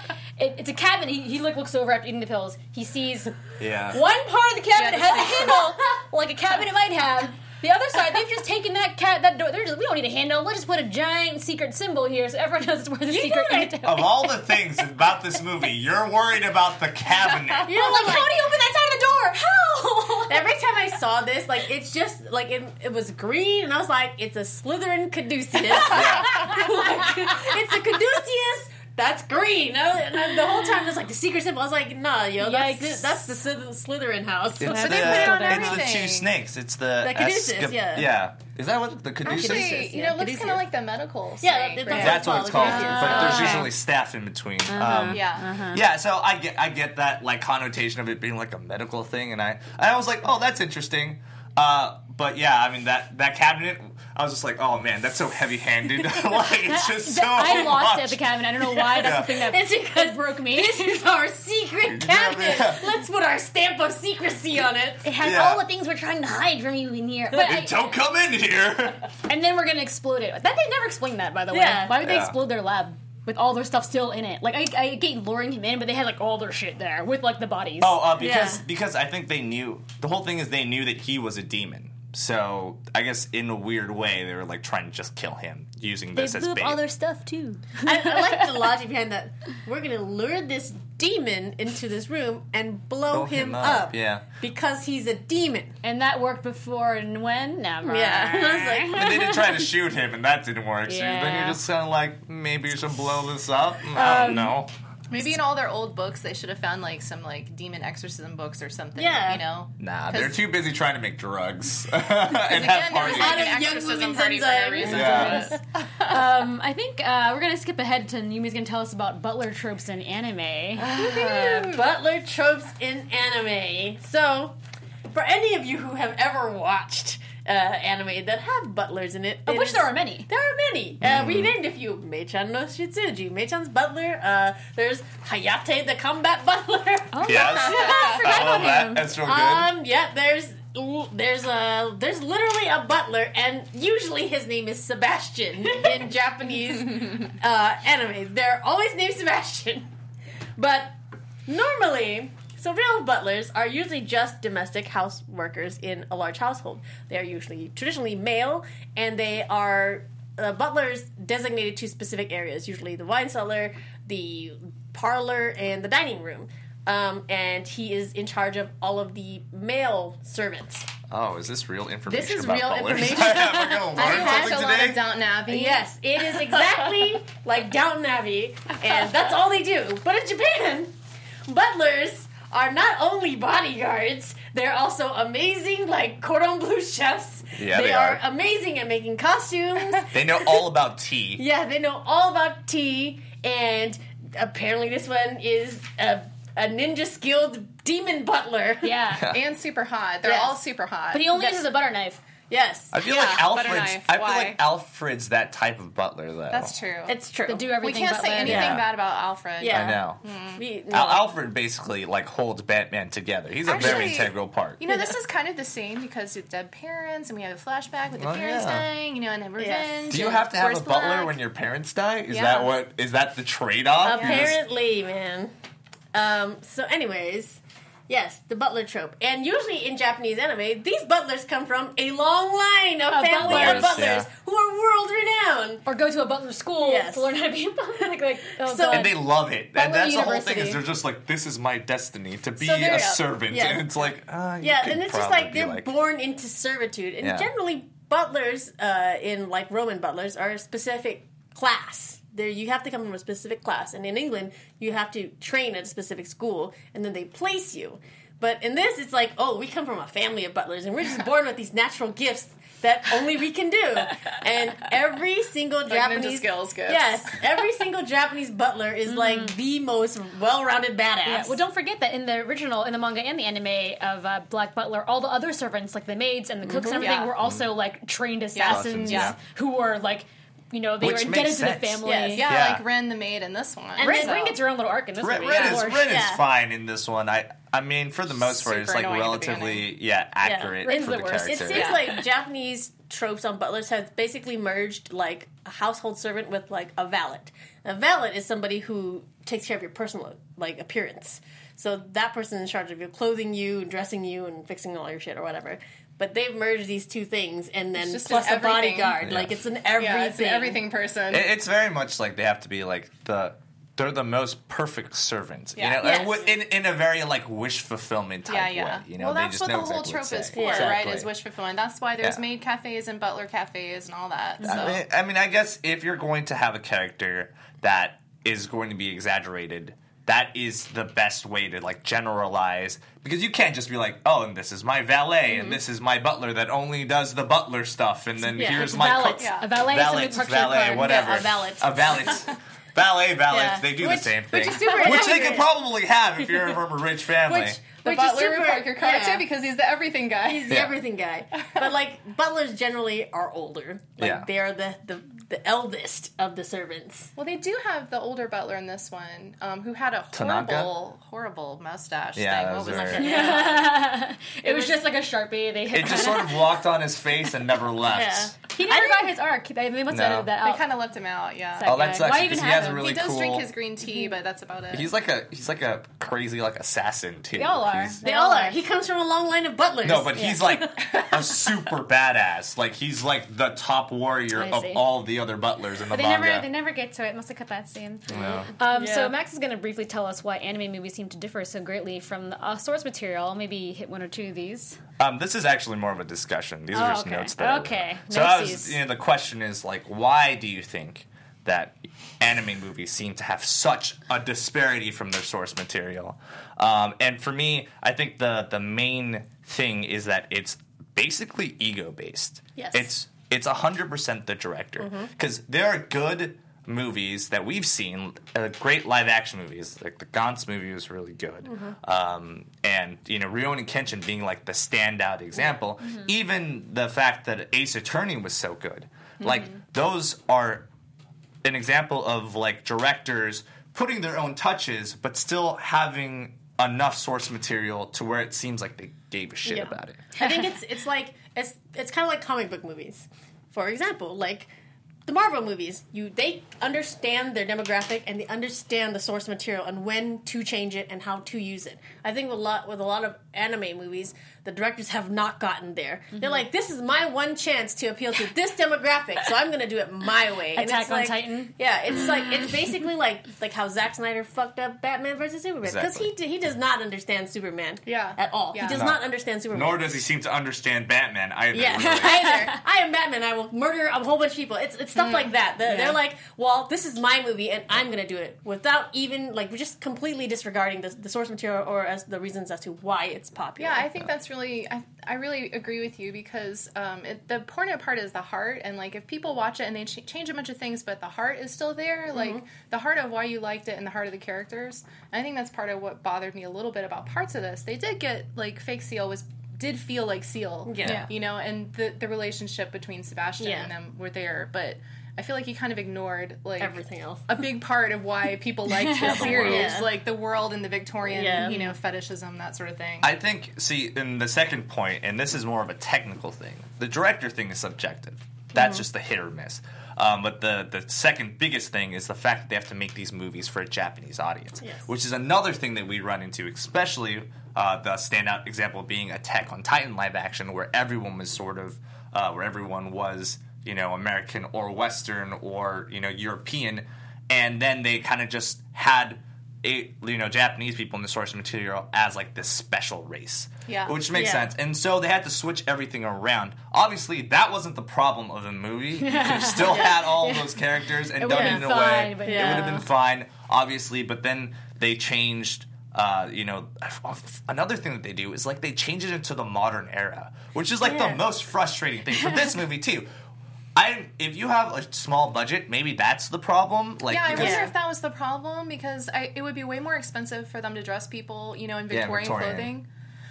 It, it's a cabinet. He, he like looks over after eating the pills. He sees Yeah. one part of the cabinet Yeah, has a handle, like a cabinet might have. The other side, they've just taken that cat that door. They're just we don't need a handle. Let's just put a giant secret symbol here, so everyone knows it's where the secret know antidote. Of all the things about this movie, you're worried about the cabinet. You know, I'm like, oh like, how do you open that side of the door? How? every time I saw this, like it's just like it, it was green, and I was like, it's a Slytherin Caduceus. *laughs* like, it's a Caduceus. That's green. I and the whole time, it was like the secret symbol. I was like, nah, yo, that's Yikes. that's the Slyth- Slytherin house. It's *laughs* they the, put it on it's the two snakes. It's the, The caduceus, esca- yeah. yeah. Is that what the caduceus? Actually, Caduceus, you yeah, know, it looks kind of like the medical. Yeah, snake, that's right? That's what it's called. Yeah. But there's Okay. usually staff in between. Um, Yeah. Yeah, so I get I get that like connotation of it being like a medical thing, and I I was like, oh, that's interesting. Uh, but yeah, I mean that that cabinet, I was just like, oh man, that's so heavy handed. *laughs* like it's just so. I lost it at the cabinet. I don't know why. That's Yeah. the thing that It's because broke me. This is our secret cabinet. Yeah. Let's put our stamp of secrecy on it. It has Yeah. all the things we're trying to hide from you in here. But I, Don't come in here. *laughs* and then we're gonna explode it. That they never explained that, by the way. Yeah. Why would they Yeah. explode their lab with all their stuff still in it? Like I, I get luring him in, but they had like all their shit there with like the bodies. Oh, uh, because Yeah. because I think they knew the whole thing is they knew that he was a demon. So I guess in a weird way they were like trying to just kill him using they this as blew up bait. all their stuff too. *laughs* I, I like the logic behind that. We're gonna lure this demon into this room and blow, Blow him, him up. up, yeah. Because he's a demon. and that worked before and when? Never. Yeah. *laughs* I was like, *laughs* and they did try to shoot him, and that didn't work. So then you're just kind of like, maybe you should blow this up. I don't Um, know. Maybe in all their old books, they should have found like some like demon exorcism books or something. Yeah. you know. Nah, they're too busy trying to make drugs *laughs* and Again, have there parties. like an young exorcism women's party for no enzymes. reason. Yeah. *laughs* Um, I think uh, we're gonna skip ahead to Yumi's gonna tell us about butler tropes in anime. uh, *laughs* butler tropes in anime. So, for any of you who have ever watched uh, anime that have butlers in it, Of it which is- there are many. There are many. Uh, we named a few. Mei-chan no Shitsuji, Mei-chan's butler. Uh, there's Hayate, the combat *laughs* butler. Oh, Yes. I forgot about that. him. That's real good. Um, yeah, there's there's a there's literally a butler, and usually his name is Sebastian in *laughs* Japanese uh, anime. They're always named Sebastian, *laughs* but normally. So real butlers are usually just domestic house workers in a large household. They are usually traditionally male, and they are uh, butlers designated to specific areas, usually the wine cellar, the parlor, and the dining room. Um, and he is in charge of all of the male servants. oh, is this real information? This is about real butlers? information. We're *laughs* gonna I learn watched a something lot of Downton Abbey. Yes, it is exactly *laughs* like Downton Abbey, and that's all they do. But in Japan, butlers are not only bodyguards; they're also amazing, like cordon bleu chefs. Yeah, they are. are. amazing at making costumes. *laughs* They know all about *laughs* tea. yeah, they know all about tea, and apparently, this one is a, a ninja skilled demon butler. Yeah. *laughs* and super hot. They're Yes. all super hot. But he only Yes. uses a butter knife. Yes, I feel Yeah, like butter Alfred's. I feel Why? like Alfred's that type of butler, though. That's true. it's true. To do we can't say anything Yeah. bad about Alfred. Yeah. I know. We- no. Al- Alfred basically like holds Batman together. He's a very integral part. You know, this is kind of the same because with dead parents, and we have a flashback with the Oh, parents yeah. dying, you know, and then revenge. Do you have to have a butler Black. when your parents die? Is Yeah. that what? Is that the trade-off? You just- Apparently, man. Um, so, anyways, yes, the butler trope. And usually in Japanese anime, these butlers come from a long line of Of family butlers, of butlers yeah. who are world renowned. Or go to a butler school Yes. to learn how to be a butler. *laughs* like, like, oh, So- God. and they love it. Butler And that's the whole thing. Is they're just like, this is my destiny to be So they're- a servant, yes. and it's like, uh, you Yeah, could and it's just like they're like- born into servitude. And Yeah. generally, butlers uh, in like Roman butlers are a specific class. There, you have to come from a specific class, and in England, you have to train at a specific school, and then they place you. But in this, it's like, oh, we come from a family of butlers, and we're just born with these natural gifts, that only we can do. And every single Ninja Japanese skills gifts. yes, every single Japanese butler is mm-hmm. like the most well-rounded badass. Yeah, well, don't forget that in the original, in the manga and the anime of uh, Black Butler, all the other servants, like the maids and the mm-hmm. cooks and everything, Yeah. were also mm-hmm. like trained assassins Assassins, yeah. who were like, you know, they Which were indebted makes to the sense. family. Yes. Yeah, Yeah. like Ren the maid in this one. And Ren, then- Ren gets her own little arc in this Ren, movie. Ren yeah. is, course, Ren is fine in this one. I I mean, for the most part, it's like annoying at the relatively yeah accurate Ren's for the the, character. It seems Yeah. like Japanese tropes on butlers have basically merged like a household servant with like a valet. A valet is somebody who takes care of your personal like appearance. So that person is in charge of you, clothing you, and dressing you, and fixing all your shit or whatever. But they've merged these two things, and then just plus an a bodyguard. Yeah. Like it's an everything. yeah, it's an everything person. It- it's very much like they have to be like the they're the most perfect servants. Yeah. You know, Yes. and in in a very like wish fulfillment type yeah, yeah. way. You know, well, they that's just what the whole exactly trope is for, Yeah. right? Exactly. Is wish fulfillment. That's why there's Yeah. maid cafes and butler cafes and all that. So. I mean, I mean, I guess if you're going to have a character that is going to be exaggerated, that is the best way to like generalize because you can't just be like, oh, and this is my valet and mm-hmm. this is my butler that only does the butler stuff, and then Yeah, here's my valet. cook. Yeah. A valet valet, your whatever. Yeah, a valet. A valet. *laughs* Valet, valets, Yeah. they do Which- the same which thing. super Which they could probably have if you're from a rich *laughs* family. Which, the which butler is would super, park your car yeah. too because he's the everything guy. He's the Yeah. everything guy. *laughs* But like butlers generally are older. Like Yeah. they are the, the the eldest of the servants. Well, they do have the older butler in this one, um, who had a Tanaka? horrible, horrible mustache Yeah, thing. What was was very- that? *laughs* It, was, just like a sharpie. They hit it just sort of *laughs* walked on his face and never left. Yeah. He never I got didn't- his arc. They, they must No. edited that They kind of left him out. Yeah, Sad Oh, that sucks Why even he have has a him? really he does cool. drink his green tea, but that's about it. He's like a he's like a crazy like assassin too. They all are. He's- They all are. He comes from a long line of butlers. No, but he's like *laughs* a super badass. Like he's like the top warrior of all the other butlers in the But they manga. never, they never get to it. Must have cut that scene. No. Um, So Max is going to briefly tell us why anime movies seem to differ so greatly from the uh, source material. Maybe hit one or two of these. Um, this is actually more of a discussion. These are Oh, just okay. notes that I wrote. Okay. So I was, you know, the question is like, why do you think that anime movies seem to have such a disparity from their source material? Um, and for me, I think the the main thing is that it's basically ego based. Yes. It's it's hundred percent the director because there are good movies that we've seen, uh, great live action movies. Like the Gantz movie was really good, um, and you know Rurouni Kenshin being like the standout example. Even the fact that Ace Attorney was so good, like those are an example of like directors putting their own touches, but still having enough source material to where it seems like they gave a shit Yeah. about it. I think it's it's like it's it's kind of like comic book movies. For example, like the Marvel movies, you they understand their demographic and they understand the source material and when to change it and how to use it. I think with a lot with a lot of anime movies, the directors have not gotten there. Mm-hmm. They're like, this is my one chance to appeal to this demographic, so I'm going to do it my way. And Attack it's on like- Titan? Yeah, it's like it's *laughs* basically like like how Zack Snyder fucked up Batman versus Superman because Exactly. he he does not understand Superman. Yeah. at all. Yeah. He does No. not understand Superman. Nor does he seem to understand Batman either. Yeah, really. *laughs* either. I am Batman. I will murder a whole bunch of people. It's it's stuff like that. They're, Yeah. they're like, well, this is my movie, and I'm gonna do it without even like just completely disregarding the, the source material or as the reasons as to why it's popular. Yeah, I think that's really. I, I really agree with you because um, it, the important part is the heart, and like if people watch it and they ch- change a bunch of things, but the heart is still there, like the heart of why you liked it and the heart of the characters. I think that's part of what bothered me a little bit about parts of this. They did get like fake Ciel was did feel like Ciel, Yeah. Yeah. you know, and the the relationship between Sebastian Yeah. and them were there, but I feel like he kind of ignored like everything else. a big part of why people *laughs* liked the the series. Yeah. like the world and the Victorian, Yeah. you know, fetishism, that sort of thing. I think, see, in the second point, and this is more of a technical thing, the director thing is subjective. That's just the hit or miss. Um, but the, the second biggest thing is the fact that they have to make these movies for a Japanese audience, Yes. which is another thing that we run into, especially uh, the standout example being Attack on Titan live action, where everyone was sort of, uh, where everyone was, you know, American or Western or, you know, European, and then they kind of just had a, you know Japanese people in the source material as like this special race, Yeah. which makes Yeah. sense. And so they had to switch everything around. Obviously, that wasn't the problem of the movie. You *laughs* could have still had all of those characters and It done it in a way it would have been fine, obviously. But then they changed Uh, you know, another thing that they do is like they change it into the modern era, which is like Yeah. the most frustrating thing for this *laughs* movie too. I if you have a small budget, maybe that's the problem. Like, Yeah, I wonder if that was the problem because I, it would be way more expensive for them to dress people, you know, in Yeah, Victorian, Victorian. clothing.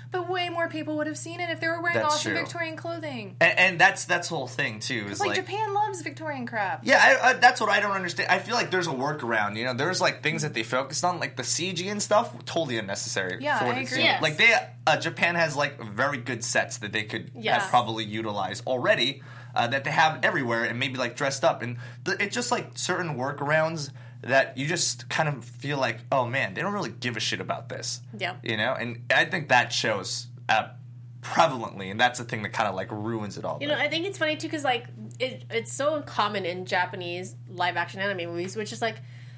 But way more people would have seen it if they were wearing That's awesome true. Victorian clothing. and, and that's that's the whole thing too. Is Like, like, Japan loves Victorian crap. Yeah, I, I, that's what I don't understand. I feel like there's a workaround. You know, there's like things that they focused on, like the CG and stuff, totally unnecessary. Yeah, for what I agree. Yes. Like they, uh, Japan has like very good sets that they could Yes. have probably utilized already. Uh, that they have everywhere and maybe like dressed up, and the, it's just like certain workarounds that you just kind of feel like, oh man, they don't really give a shit about this. Yeah. you know, and I think that shows uh, prevalently, and that's the thing that kind of like ruins it all. You know, I think it's funny too because like it, it's so common in Japanese live action anime movies, which is like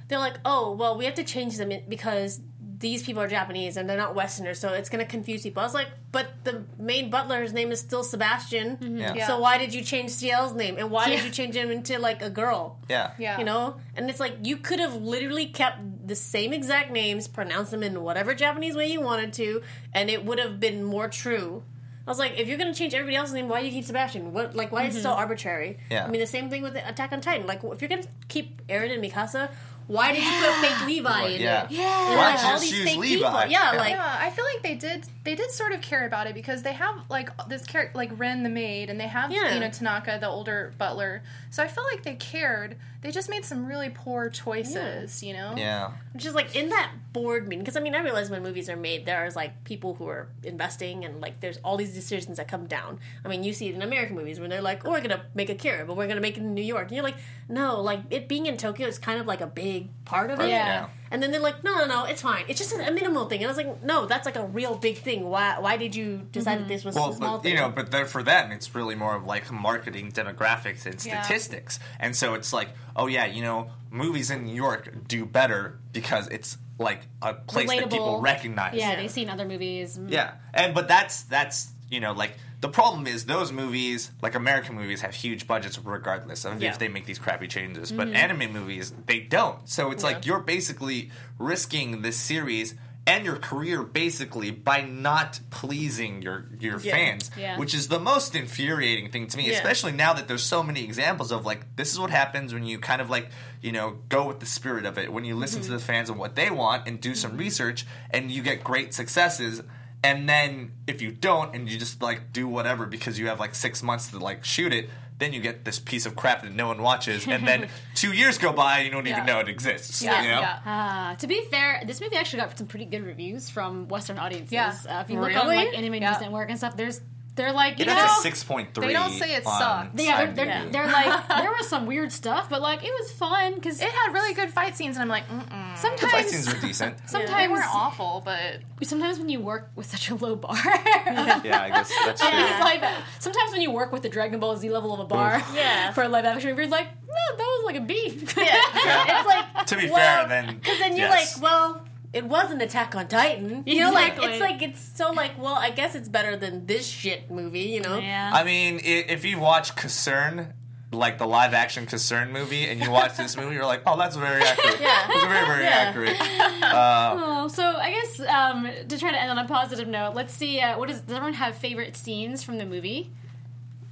they're like, oh, well, we have to change them because these people are Japanese and they're not Westerners, so it's going to confuse people. I was like, but the main butler's name is still Sebastian, Yeah. Yeah. so why did you change Ciel's name and why Yeah. did you change him into like a girl? yeah, Yeah. You know, and it's like you could have literally kept the same exact names, pronounced them in whatever Japanese way you wanted to, and it would have been more true. I was like, if you're gonna change everybody else's name, why do you keep Sebastian? What like why is it so mm-hmm. arbitrary? Yeah. I mean the same thing with Attack on Titan. Like if you're gonna keep Eren and Mikasa, why did you put fake Levi in yeah. it? Yeah. And, Why like, you all these fake Levi? people. Yeah, Yeah. like Yeah, I feel like they did. They did sort of care about it because they have like this character, like Ren the maid, and they have Yeah. you know Tanaka, the older butler. So I feel like they cared. They just made some really poor choices. You know. yeah. Which is like in that board meeting, because I mean, I realize when movies are made, there's like people who are investing, and like there's all these decisions that come down. I mean, you see it in American movies when they're like, "Oh, we're gonna make Akira, but we're gonna make it in New York," and you're like, "No, like it being in Tokyo is kind of like a big part of it." Yeah. Yeah. And then they're like, "No, no, no, it's fine. It's just a minimal thing." And I was like, "No, that's like a real big thing. Why? Why did you decide that mm-hmm. this was Well, a small but, thing?" you know, but then for them, it's really more of like marketing demographics and Yeah. statistics. And so it's like, oh yeah, you know, movies in New York do better because it's like a place that people recognize. Yeah, they've seen other movies. Mm. Yeah, and but that's that's you know like the problem is those movies like American movies have huge budgets regardless of Yeah. if they make these crappy changes, Mm-hmm. but anime movies they don't. So it's like you're basically risking this series and your career basically by not pleasing your your Yeah. fans, Yeah. which is the most infuriating thing to me, Yeah. especially now that there's so many examples of like this is what happens when you kind of like you know go with the spirit of it when you listen Mm-hmm. to the fans and what they want and do some research and you get great successes and then if you don't and you just like do whatever because you have like six months to like shoot it then you get this piece of crap that no one watches and then *laughs* two years go by and you don't even know it exists Yeah, you know? yeah. Uh, to be fair, this movie actually got some pretty good reviews from Western audiences. Yeah. Uh, if you look on Really? like Anime Yeah. News Network and stuff, there's they're like you it know has a 6.3 they don't say it on sucked. yeah they're, they're, IMDb. they're like *laughs* there was some weird stuff, but like it was fun because It had really good fight scenes, and I'm like, mm-mm. the sometimes fight scenes were decent *laughs* they sometimes weren't awful, but sometimes when you work with such a low bar. *laughs* yeah i guess that's true It's like. Sometimes when you work with the Dragon Ball Z level of a bar, Yeah. for a live action movie, you're like, no, that was like a B. Yeah. it's like to be well, fair then Because then you're yes. like, well, it was an Attack on Titan. You know, like it's like it's so like, well, I guess it's better than this shit movie. You know? Yeah. I mean, i- if you watch Concern, like the live action Concern movie, and you watch this movie, you're like, oh, that's very *laughs* accurate. Yeah. It's very, very Yeah. accurate. *laughs* Oh, so I guess um, to try to end on a positive note, let's see. Uh, what is? Does everyone have favorite scenes from the movie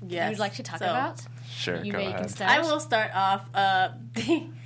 Yes. you'd like to talk So, about? Sure, You go ahead. start. I will start off. Uh, *laughs*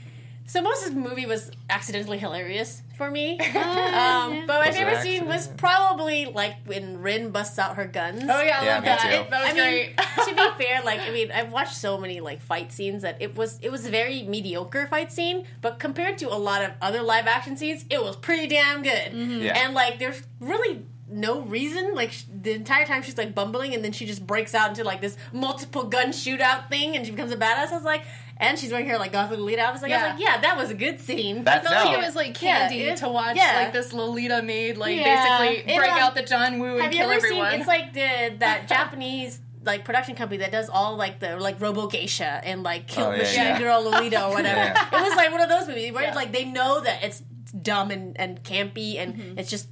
so most of the movie was accidentally hilarious for me. *laughs* um, yeah. But my Was favorite scene was probably like when Rin busts out her guns. oh yeah, I Yeah, love that. too. That was I mean, *laughs* to be *laughs* fair, like I mean, I've watched so many like fight scenes that it was it was a very mediocre fight scene, but compared to a lot of other live action scenes, it was pretty damn good. Yeah. And like, there's really no reason. Like sh- the entire time she's like bumbling, and then she just breaks out into like this multiple gun shootout thing, and she becomes a badass. I was like, and she's wearing her like Gothic Lolita. I was like, I Yeah. was like, yeah, that was a good scene. That- I felt like it was like Yeah, candy it- to watch yeah. like this Lolita maid like Yeah. basically It, break um, out the John Woo and Have you kill ever everyone. seen? It's like the that *laughs* Japanese like production company that does all like the like Robo Geisha and like Kill Oh, yeah, Machine yeah. Girl Lolita or *laughs* whatever. Yeah. It was like one of those movies where Yeah. like they know that it's dumb and, and campy and Mm-hmm. it's just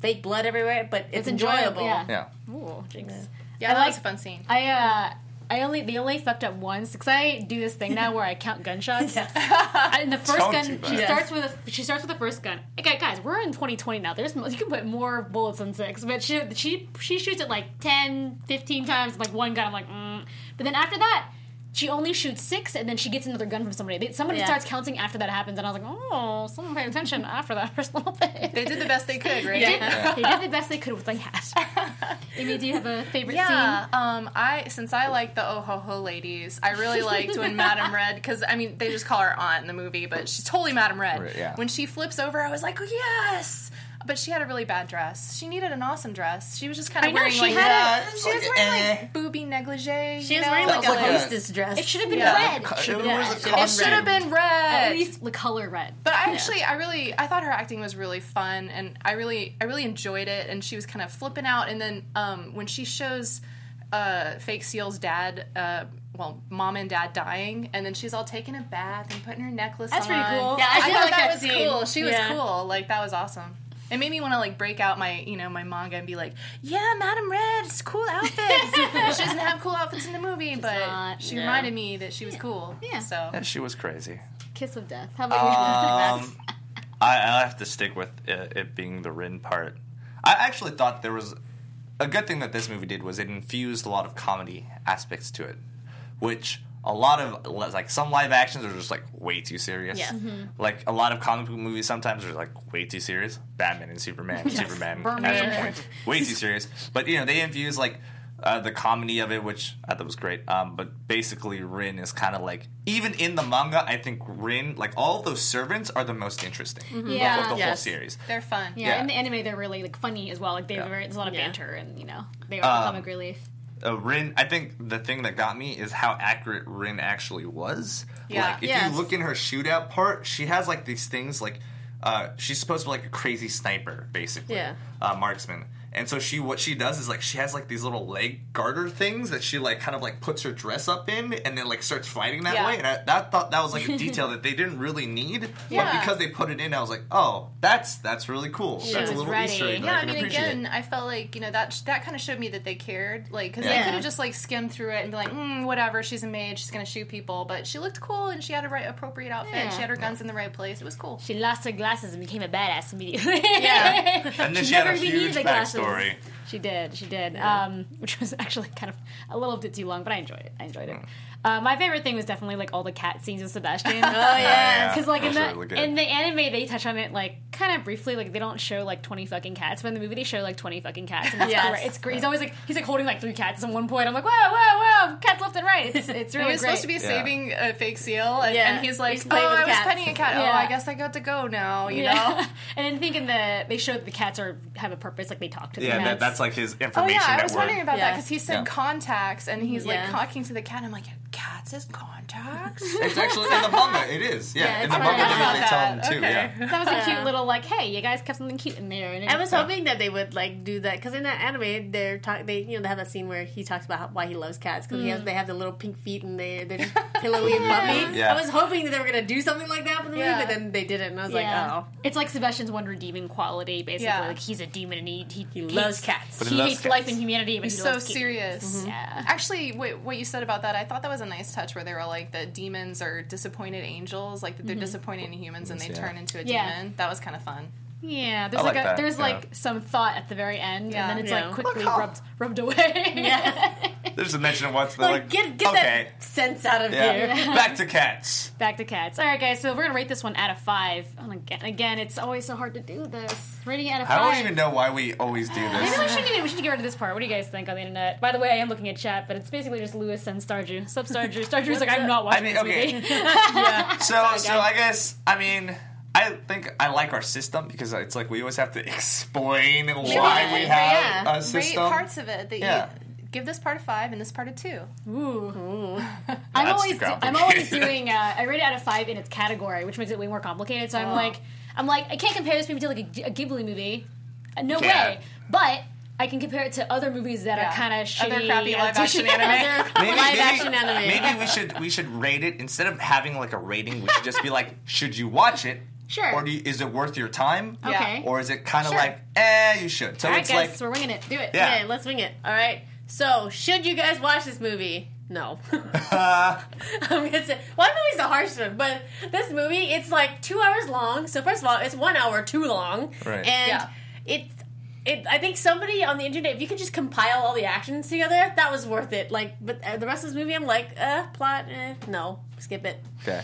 fake blood everywhere, but it's, enjoyable, enjoyable. yeah. Yeah. Ooh, jinx. yeah, I that like- was a fun scene. I uh, I only they only fucked up once because I do this thing now where I count gunshots. *laughs* I- In the 1st Don't gun, she Yes. starts with a, she starts with the first gun. Okay, guys, we're in 2020 now. There's you can put more bullets than six, but she she she shoots it like 10, 15 times like one gun. I'm like, mm. but then after that. She only shoots six, and then she gets another gun from somebody. They, somebody Yeah. starts counting after that happens, and I was like, "Oh, someone pay attention after that *laughs* first little bit." They did the best they could, right? They did, they did the best they could with what they had. Amy, do you have a favorite Yeah, scene? um, I since I like the oh ho ho ladies, I really liked when Madame Red because I mean they just call her aunt in the movie, but she's totally Madame Red. Right, yeah. When she flips over, I was like, yes. But she had a really bad dress. She needed an awesome dress. She was just kind of know, wearing she like had Yeah, she was like, wearing eh. like booby negligee. She was know? wearing like That a was like a- hostess dress. It should have been Yeah. red. It Should have a been. It should have been red. At least the color red. But I actually, I really, I thought her acting was really fun, and I really, I really enjoyed it. And she was kind of flipping out. And then um, when she shows uh, Fake Ciel's dad, uh, well, mom and dad dying, and then she's all taking a bath and putting her necklace That's on. That's pretty cool. Yeah, I I, thought like that, that was scene. cool. She was Yeah. cool. Like that was awesome. It made me want to like break out my, you know, my manga and be like, "Yeah, Madam Red, it's cool outfits." *laughs* she doesn't have cool outfits in the movie, but not, she no. reminded me that she was cool. Yeah. So Yeah, she was crazy. Kiss of death. How about Um, *laughs* I, I have to stick with it, it being the Rin part. I actually thought there was a good thing that this movie did was it infused a lot of comedy aspects to it, which a lot of like some live actions are just like way too serious. Yeah. Like a lot of comic book movies sometimes are like way too serious. Batman and Superman, Superman Burn has it. a point, way too serious. But you know they infuse like. Uh, the comedy of it, which I thought was great, um, but basically Rin is kind of like even in the manga. I think Rin, like all of those servants, are the most interesting Yeah. of the whole series. they're fun. Yeah, Yeah. in the anime they're really like funny as well. Like they have Yeah. there's a lot of Yeah. banter and you know they are Um, comic relief. Uh, Rin, I think the thing that got me is how accurate Rin actually was. Yeah. Like, if Yes. you look in her shootout part, she has like these things like uh, she's supposed to be like a crazy sniper, basically, Yeah. uh, marksman. And so she, what she does is like she has like these little leg garter things that she like kind of like puts her dress up in, and then like starts fighting that Yeah. way. And I that thought that was like a *laughs* detail that they didn't really need, Yeah. but because they put it in, I was like, oh, that's that's really cool. She that's a was little ready. Easter egg. that Yeah, I can mean, appreciate. again, I felt like you know that that kind of showed me that they cared, like because they could have just like skimmed through it and be like, mm, whatever, she's a maid, she's gonna shoot people, but she looked cool and she had a right appropriate outfit, Yeah. she had her guns in the right place, it was cool. She lost her glasses and became a badass immediately. Yeah. *laughs* and then She she, had a never even huge needed the glasses. Backstory. She did. She did. Um, which was *laughs* actually kind of a little bit too long, but I enjoyed it. I enjoyed it. Uh, my favorite thing was definitely like all the cat scenes with Sebastian. *laughs* Oh yeah. Because like in the really in the anime they touch on it like kind of briefly like they don't show like twenty fucking cats but in the movie they show like twenty fucking cats and it's Yes. great. It's great. He's always like he's like holding like three cats at one point. I'm like whoa whoa whoa cats left and right. It's *laughs* it's he really was great. supposed to be saving a fake Ciel, and, Yeah. and he's like, He's "Oh, playing with I was cats." petting a cat. Yeah. Oh, I guess I got to go now." You yeah. know? *laughs* and then thinking that the they showed the cats are have a purpose like they talk to the Yeah, cats. that, that's like his information. Oh information yeah, I was wondering about that because he said Yeah. contacts, and he's like talking to the cat. I'm like, "Cats is contacts." *laughs* It's actually in the manga. It is. Yeah, Yeah, in it's the fine. manga I they, they tell them that. too. Okay. Yeah. that was a cute little like hey you guys kept something cute in there. And it I was hoping that they would like do that because in that anime, they're talk. They you know they have that scene where he talks about how, why he loves cats because he has mm. they have the little pink feet and they they're just *laughs* pillowy and fluffy. Yeah. I was hoping that they were gonna do something like that for the movie, but then they didn't. And I was Yeah. like, oh, It's like Sebastian's one redeeming quality, basically. Yeah. Like he's a demon and he he, he loves cats. But He, he loves hates cats. life and humanity, but He's he so loves cats. serious. Mm-hmm. Yeah. Actually, wait, what you said about that, I thought that was a nice touch where they were like the demons are disappointed angels, like that they're mm-hmm. disappointed in humans and they Yeah. turn into a Yeah. demon. That was kind of fun. Yeah, there's I like, like a, that, there's yeah. like some thought at the very end, Yeah. and then it's Yeah. like quickly Look how- rubbed rubbed away. Yeah. *laughs* There's a mention once. They're like, like, get get okay, that sense out of yeah, here. back to cats. Back to cats. All right, guys. So we're gonna rate this one out of five. And again, again, it's always so hard to do this. Rating it out of five. I don't even know why we always do this. Maybe we should get we should get rid of this part. What do you guys think on the internet? By the way, I am looking at chat, but it's basically just Lewis and Starju. Sup, Starju? Starju's like, I'm not watching I mean, this okay. movie. *laughs* So, so I guess I mean. I think I like our system because it's like we always have to *laughs* explain why we have yeah. a Rate parts of it that Yeah. you give this part a five and this part a two. Ooh. *laughs* I'm always I'm always *laughs* doing uh, I rate it out of five in its category, which makes it way more complicated. So I'm Oh. like I'm like I can't compare this movie to like a, a Ghibli movie, Uh, no Can't. way. But I can compare it to other movies that Yeah. are kind of shitty. Other crappy live action adaptation- anime. Maybe, Live maybe, action anime. maybe we should we should rate it instead of having like a rating. We should just be like, should you watch it? Sure. Or do you, is it worth your time? Okay. Or is it kind of Sure. like, eh, you should. So All right, it's guys, like, we're winging it. Do it. Yeah. Okay, let's wing it. All right. So, should you guys watch this movie? No. *laughs* *laughs* I'm gonna say one movie's a harsh one, but this movie it's like two hours long. So first of all, it's one hour too long, Right. and Yeah. it. It, I think somebody on the internet, if you could just compile all the actions together, that was worth it. Like, but uh, the rest of this movie, I'm like, uh, plot, eh, no, skip it. Okay.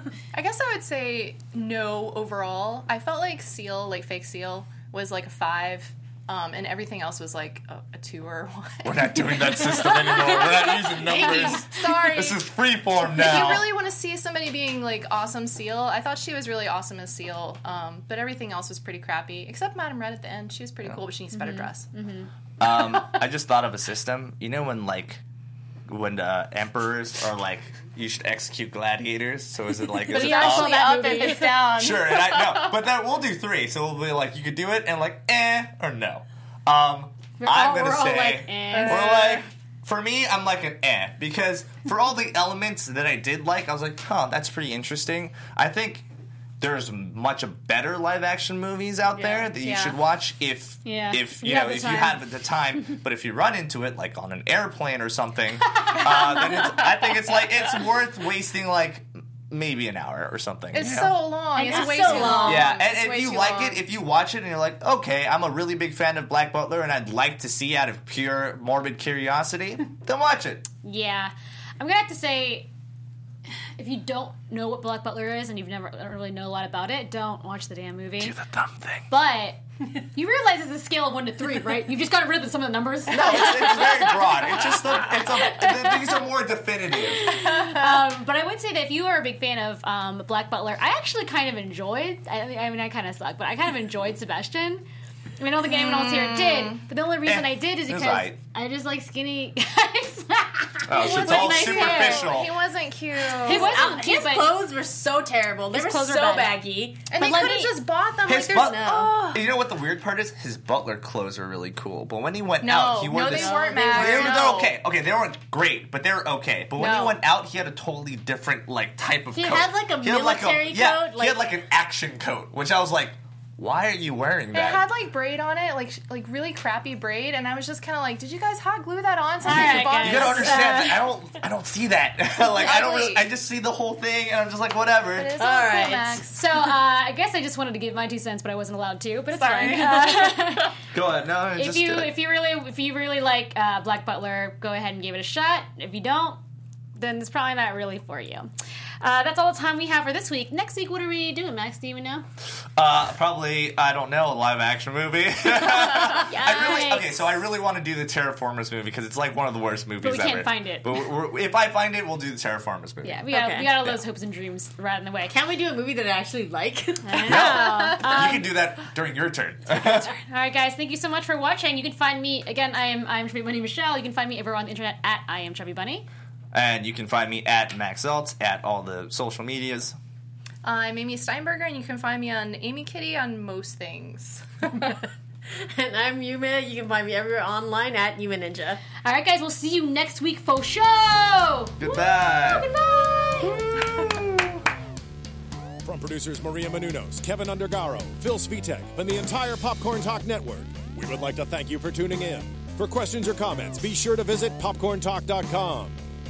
*laughs* I guess I would say no overall. I felt like Ciel, like fake Ciel, was like a five, um, and everything else was like a, a two or a one. We're not doing that system anymore. We're not *laughs* using numbers. Sorry. This is freeform if now. you really want to see somebody being like awesome Ciel, I thought she was really awesome as Ciel, um, but everything else was pretty crappy. Except Madame Red at the end, she was pretty cool, but she needs a better dress. Um, I just thought of a system. You know when like when uh, emperors are like you should execute gladiators. So is it like *laughs* is But it yeah, I all- saw that up and it's down. *laughs* Sure, and I no, *laughs* but then we'll do three. So we'll be like you could do it and like eh or no. Um, We're I'm all- gonna we're say like, eh. we're like for me I'm like an eh because for all the elements that I did like I was like huh that's pretty interesting. I think. There's much better live action movies out there that you Yeah. should watch if Yeah. if You you have know the if you time. have the time. *laughs* but if you run into it like on an airplane or something, *laughs* uh, then it's, I think it's like it's worth wasting like maybe an hour or something. It's you know? so long. It's It's way so too long. long. Yeah, It's and if you like long. it, if you watch it and you're like, okay, I'm a really big fan of Black Butler and I'd like to see out of pure morbid curiosity, *laughs* then watch it. Yeah, I'm gonna have to say, if you don't know what Black Butler is and you've never don't really know a lot about it, don't watch the damn movie. Do the thumb thing. But you realize it's a scale of one to three, right? You've just got rid of some of the numbers. No, it's, it's very broad. It's just the, it's a, these are more definitive. Um, but I would say that if you are a big fan of um, Black Butler, I actually kind of enjoyed. I, I mean, I kind of suck, but I kind of enjoyed Sebastian. I mean, I don't think anyone else here did. But the only reason Eh, I did is it because aight. I just like skinny *laughs* guys. Oh, so it's all nice hair. superficial. He wasn't cute. He wasn't cute, his but clothes were so terrible. They His were clothes so were bad. baggy. and But they could have just bought them. His like, but- there's oh. You know what the weird part is? His butler clothes are really cool, but when he went No, out, he wore no, this. they weren't, they Max. They were, they're okay. Okay, they weren't great, but they were okay. But when he went out, he had a totally different like type of coat. He coat. had, like, a He had, like, military yeah, coat, he had like- like an action coat, which I was like, why are you wearing that? It had like braid on it, like like really crappy braid, and I was just kind of like, "Did you guys hot glue that on?" Something you right, bought guys. you gotta understand uh, I don't, I don't see that. *laughs* like I don't, really, I just see the whole thing, and I'm just like, whatever. It is All all right. cool, Max. so uh, I guess I just wanted to give my two cents, but I wasn't allowed to. But it's Sorry. fine. Uh, *laughs* Go ahead. No, if just you if you really if you really like uh, Black Butler, go ahead and give it a shot. If you don't, then it's probably not really for you. Uh, that's all the time we have for this week. Next week, what are we doing, Max? Do you even know? uh, probably, I don't know, a live action movie. *laughs* I really, okay, so I really want to do the Terra Formars movie because it's like one of the worst movies we can't ever. find it. But we're, we're- if I find it, we'll do the Terra Formars movie. Yeah, we got Okay. we got all those hopes and dreams right in the way. Can't we do a movie that I actually like? *laughs* I know. *laughs* you can do that during your turn. All right, guys. Thank you so much for watching. You can find me again. I am I am Chubby Bunny Michelle. You can find me everywhere on the internet at I am Chubby Bunny. And you can find me at Max Zeltz at all the social medias. Uh, I'm Amy Steinberger, and you can find me on Amy Kitty on most things. *laughs* and I'm Yuma. You can find me everywhere online at Yuma Ninja. All right, guys. We'll see you next week for show. Goodbye. Goodbye. From producers Maria Menounos, Keven Undergaro, Phil Svitek, and the entire Popcorn Talk Network, we would like to thank you for tuning in. For questions or comments, be sure to visit popcorntalk.com.